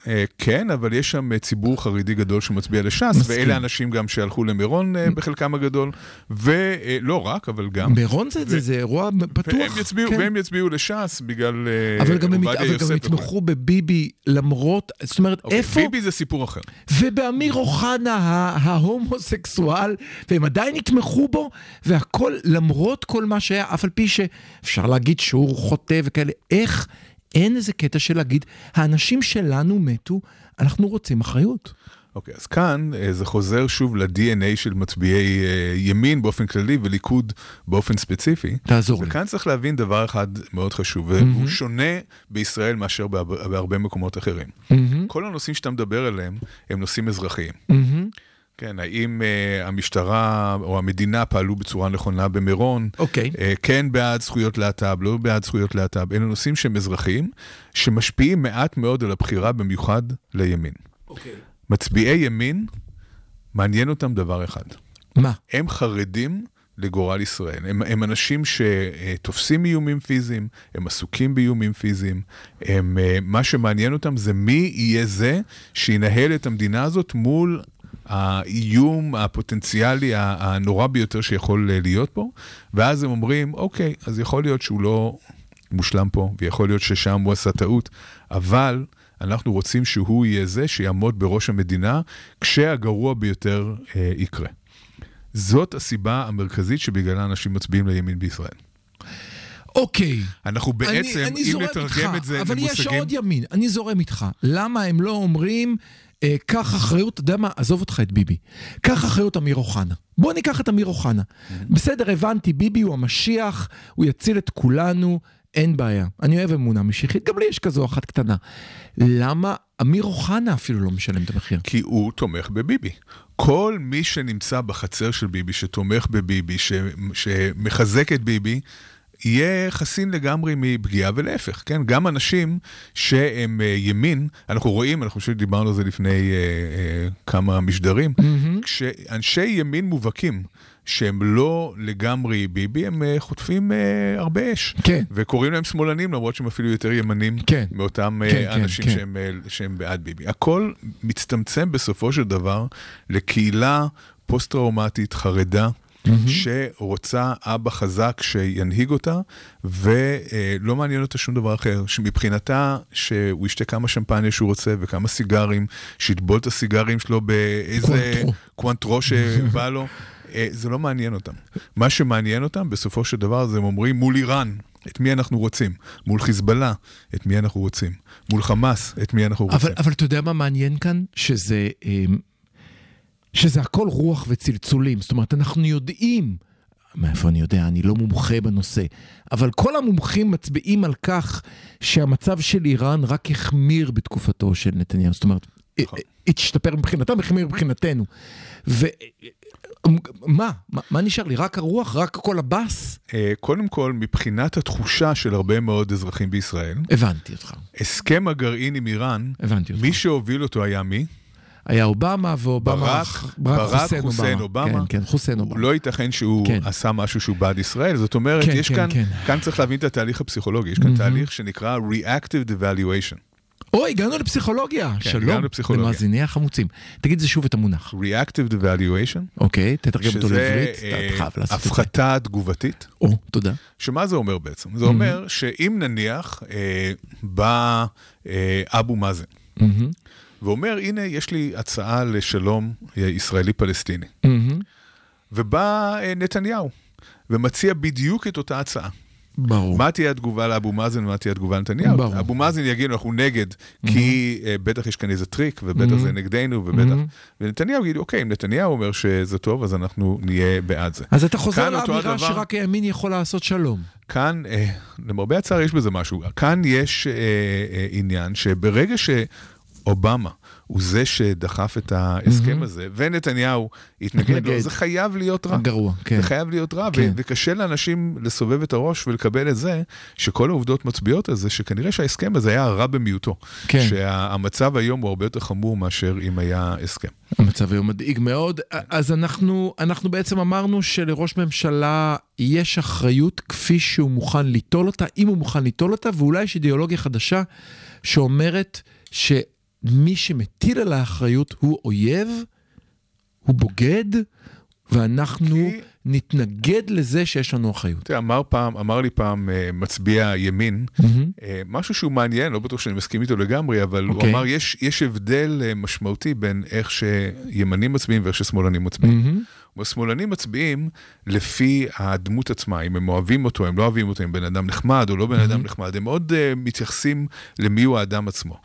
S5: אה, כן, אבל יש שם אה, ציבור חרדי גדול שמצביע לש"ס,
S2: מסכים.
S5: ואלה אנשים גם שהלכו למירון אה, בחלקם הגדול, ולא רק, אבל גם.
S2: מירון זה, זה, זה אירוע פתוח.
S5: והם יצביעו,
S2: כן.
S5: והם יצביעו לש"ס בגלל
S2: אבל גם הם, אבל גם
S5: וכו'.
S2: יתמכו בביבי למרות, זאת אומרת,
S5: אוקיי,
S2: איפה...
S5: ביבי זה סיפור אחר.
S2: ובאמיר אוחנה ההומוסקסואל, והם עדיין יתמכו בו, והכל למרות כל מה שהיה, אף על פי שאפשר להגיד שהוא חוטא וכאלה, איך אין איזה קטע של להגיד, האנשים שלנו מתו, אנחנו רוצים אחריות.
S5: אוקיי, אז כאן אה, זה חוזר שוב ל-DNA של מצביעי אה, ימין באופן כללי וליכוד באופן ספציפי.
S2: תעזור לי.
S5: וכאן צריך להבין דבר אחד מאוד חשוב, והוא שונה בישראל מאשר בהרבה מקומות אחרים. כל הנושאים שאתה מדבר עליהם הם נושאים אזרחיים. כן, האם uh, המשטרה או המדינה פעלו בצורה נכונה במירון?
S2: אוקיי.
S5: Uh, כן בעד זכויות להט"ב, לא בעד זכויות להט"ב. אלה נושאים שהם אזרחיים, שמשפיעים מעט מאוד על הבחירה, במיוחד לימין. מצביעי ימין, מעניין אותם דבר אחד.
S2: מה?
S5: הם חרדים לגורל ישראל. הם, הם אנשים שתופסים איומים פיזיים, הם עסוקים באיומים פיזיים. הם, אה, מה שמעניין אותם זה מי יהיה זה שינהל את המדינה הזאת מול האיום הפוטנציאלי הנורא ביותר שיכול אה, להיות פה, ואז הם אומרים, אוקיי, אז יכול להיות שהוא לא מושלם פה, ויכול להיות ששם הוא עשה טעות, אבל אנחנו רוצים שהוא יהיה זה שיעמוד בראש המדינה כשהגרוע ביותר אה, יקרה. זאת הסיבה המרכזית שבגללה אנשים מצביעים לימין בישראל.
S2: אוקיי.
S5: אנחנו בעצם,
S2: אני, אני
S5: אם נתרגם
S2: איתך,
S5: את זה
S2: אבל יש
S5: למושגים...
S2: עוד ימין, אני זורם איתך. למה הם לא אומרים, קח אחריות, אתה יודע מה, עזוב אותך את ביבי. קח אחריות אמיר אוחנה. בוא ניקח את אמיר אוחנה. בסדר, הבנתי, ביבי הוא המשיח, הוא יציל את כולנו, אין בעיה. אני אוהב אמונה משיחית, גם לי יש כזו אחת קטנה. למה אמיר אוחנה אפילו לא משלם את המחיר?
S5: כי הוא תומך בביבי. כל מי שנמצא בחצר של ביבי, שתומך בביבי, ש, שמחזק את ביבי, יהיה חסין לגמרי מפגיעה ולהפך, כן? גם אנשים שהם אה, ימין, אנחנו רואים, אנחנו חושבים שדיברנו על זה לפני אה, אה, כמה משדרים, כשאנשי ימין מובהקים, שהם לא לגמרי ביבי, הם אה, חוטפים אה, הרבה אש.
S2: כן.
S5: וקוראים להם שמאלנים, למרות שהם אפילו יותר ימנים
S2: כן.
S5: מאותם אה,
S2: כן, כן,
S5: אנשים
S2: כן.
S5: שהם, אה, שהם בעד ביבי. הכל מצטמצם בסופו של דבר לקהילה פוסט-טראומטית חרדה. שרוצה אבא חזק שינהיג אותה, ולא מעניין אותה שום דבר אחר. שמבחינתה, שהוא ישתה כמה שמפניה שהוא רוצה וכמה סיגרים, שיטבול את הסיגרים שלו באיזה
S2: קוונטרו.
S5: קוונטרו שבא לו, אה, זה לא מעניין אותם. מה שמעניין אותם, בסופו של דבר, זה הם אומרים מול איראן. את מי אנחנו רוצים? מול חיזבאללה, את מי אנחנו רוצים? מול חמאס, את מי אנחנו רוצים?
S2: אבל, אבל אתה יודע מה מעניין כאן? שזה, אמ, שזה הכל רוח וצלצולים. זאת אומרת, אנחנו יודעים, מאיפה אני יודע, אני לא מומחה בנושא, אבל כל המומחים מצביעים על כך שהמצב של איראן רק החמיר בתקופתו של נתניהו. זאת אומרת,
S5: נכון.
S2: השתפר מבחינתם, החמיר מבחינתנו. ומה? מה, מה נשאר לי? רק הרוח? רק כל הבאס?
S5: אה, קודם כל, מבחינת התחושה של הרבה מאוד אזרחים בישראל,
S2: הבנתי אותך.
S5: הסכם הגרעין עם איראן,
S2: הבנתי אותך.
S5: מי שהוביל אותו היה מי?
S2: היה אובמה ואובמה...
S5: ברק, ברק חוסיין אובמה.
S2: כן, כן, חוסיין אובמה.
S5: לא ייתכן שהוא
S2: כן.
S5: עשה משהו שהוא בעד ישראל, זאת אומרת,
S2: כן,
S5: יש
S2: כן,
S5: כאן,
S2: כן.
S5: כאן צריך להבין את התהליך הפסיכולוגי, יש כאן תהליך שנקרא Reactive Evaluation.
S2: אוי, הגענו לפסיכולוגיה.
S5: כן,
S2: שלום,
S5: הגענו לפסיכולוגיה.
S2: למאזיני החמוצים. תגיד זה שוב את המונח.
S5: Reactive Evaluation,
S2: אוקיי, תתרגם אותו לעברית,
S5: אה,
S2: אתה חייב לעשות את זה.
S5: הפחתה תגובתית.
S2: או, תודה.
S5: שמה זה אומר בעצם? זה אומר שאם נניח אה, בא אה, אבו מאזן,
S2: מהמם,
S5: ואומר, הנה, יש לי הצעה לשלום ישראלי-פלסטיני.
S2: מהמם.
S5: ובא אה, נתניהו, ומציע בדיוק את אותה הצעה.
S2: ברור.
S5: מה תהיה התגובה לאבו מאזן ומה תהיה התגובה לנתניהו?
S2: ברור.
S5: אבו מאזן יגיד, אנחנו נגד, כי אה, בטח יש כאן איזה טריק, ובטח זה נגדנו, ובטח... ונתניהו יגיד, אוקיי, אם נתניהו אומר שזה טוב, אז אנחנו נהיה בעד זה.
S2: אז אתה חוזר לאמירה
S5: הדבר.
S2: שרק הימין יכול לעשות שלום.
S5: כאן, אה, למרבה הצער יש בזה משהו. כאן יש אה, אה, עניין שברגע שאובמה הוא זה שדחף את ההסכם הזה, ונתניהו התנגד לו. זה חייב להיות רע.
S2: גרוע, כן.
S5: זה חייב להיות רע,
S2: כן.
S5: וקשה לאנשים לסובב את הראש ולקבל את זה, שכל העובדות מצביעות על זה, שכנראה שההסכם הזה היה רע במיעוטו.
S2: כן.
S5: שהמצב היום הוא הרבה יותר חמור מאשר אם היה הסכם.
S2: המצב היום מדאיג מאוד. אז אנחנו, אנחנו בעצם אמרנו שלראש ממשלה יש אחריות כפי שהוא מוכן ליטול אותה, אם הוא מוכן ליטול אותה, ואולי יש אידיאולוגיה חדשה שאומרת מי שמטיל על האחריות הוא אויב, הוא בוגד, ואנחנו
S5: כי-
S2: נתנגד לזה שיש לנו אחריות.
S5: תראה, אמר פעם, אמר לי פעם אה, מצביע ימין. אה, משהו שהוא מעניין, לא בטוח שאני מסכים איתו לגמרי, אבל הוא
S2: אוקיי.
S5: אמר, יש, יש הבדל אה, משמעותי בין איך שימנים מצביעים ואיך ששמאלנים מצביעים. השמאלנים מצביעים לפי הדמות עצמה, אם הם אוהבים אותו, הם לא אוהבים אותו, אם בן אדם נחמד או לא בן אדם נחמד, הם מאוד uh, מתייחסים למי הוא האדם עצמו.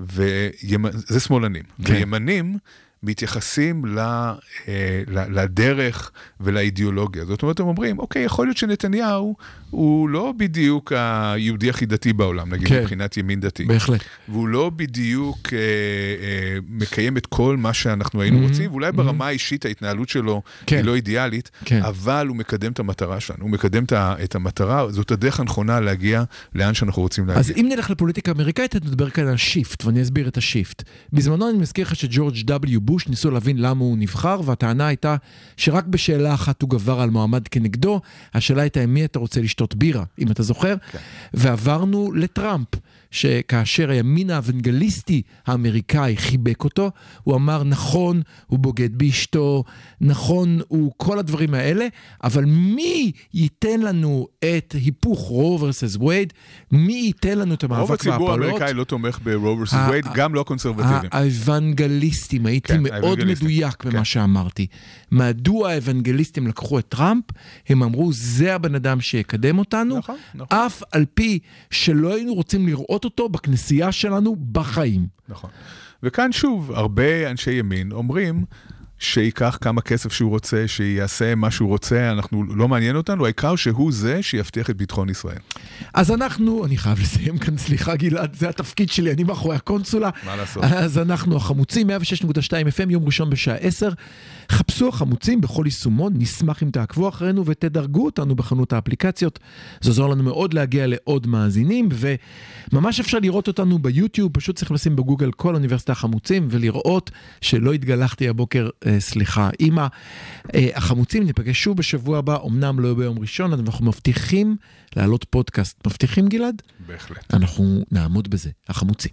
S5: וזה שמאלנים.
S2: כן.
S5: וימנים מתייחסים ל, אה, לדרך ולאידיאולוגיה. זאת אומרת, הם אומרים, אוקיי, יכול להיות שנתניהו הוא לא בדיוק היהודי הכי דתי בעולם, נגיד
S2: כן.
S5: מבחינת ימין דתי.
S2: בהחלט.
S5: והוא לא בדיוק אה, אה, מקיים את כל מה שאנחנו היינו
S2: Mhm,
S5: רוצים, ואולי ברמה האישית ההתנהלות שלו
S2: כן.
S5: היא לא אידיאלית,
S2: כן.
S5: אבל הוא מקדם את המטרה שלנו, הוא מקדם את המטרה, זאת הדרך הנכונה להגיע לאן שאנחנו רוצים להגיע.
S2: אז אם נלך לפוליטיקה האמריקאית, אתה מדבר כאן על shift, ואני אסביר את ה shift. בזמנו אני מזכיר לך שג'ורג' W. בוש ניסו להבין למה הוא נבחר, והטענה הייתה שרק בשאלה אחת הוא גבר על מועמד כנגדו, השאלה הייתה עם מי אתה רוצה לשתות בירה, אם אתה זוכר,
S5: כן.
S2: ועברנו לטראמפ. שכאשר הימין האוונגליסטי האמריקאי חיבק אותו, הוא אמר נכון, הוא בוגד באשתו, נכון, הוא כל הדברים האלה, אבל מי ייתן לנו את היפוך רו versus וייד? מי ייתן לנו את המאבק
S5: רוב
S2: בהפלות?
S5: הציבור האמריקאי לא תומך vs.
S2: ה-
S5: Wade, גם לא הקונסרבטיבים.
S2: האוונגליסטים, הייתי
S5: כן,
S2: מאוד. מדויק במה
S5: כן.
S2: שאמרתי. מדוע האוונגליסטים לקחו את טראמפ? הם אמרו, זה הבן אדם שיקדם אותנו,
S5: נכון, נכון.
S2: אף על פי שלא היינו רוצים לראות אותו בכנסייה שלנו בחיים.
S5: נכון. וכאן שוב, הרבה אנשי ימין אומרים שייקח כמה כסף שהוא רוצה, שיעשה מה שהוא רוצה, אנחנו, לא מעניין אותנו, העיקר שהוא זה שיבטיח את ביטחון ישראל.
S2: אז אנחנו, אני חייב לסיים כאן, סליחה גלעד, זה התפקיד שלי, אני מאחורי הקונסולה.
S5: מה לעשות?
S2: אז אנחנו החמוצים, 106.2 FM, יום ראשון בשעה 10. חפשו החמוצים בכל יישומון, נשמח אם תעקבו אחרינו ותדרגו אותנו בחנות האפליקציות. זה עוזר לנו מאוד להגיע לעוד מאזינים, וממש אפשר לראות אותנו ביוטיוב, פשוט צריך לשים בגוגל כל אוניברסיטה החמוצים ולראות שלא התגלחתי הבוקר, סליחה, אימא. אה, החמוצים ניפגש שוב בשבוע הבא, אמנם לא ביום ראשון, אנחנו מבטיחים להעלות פודקאסט. מבטיחים גלעד?
S5: בהחלט.
S2: אנחנו נעמוד בזה, החמוצים.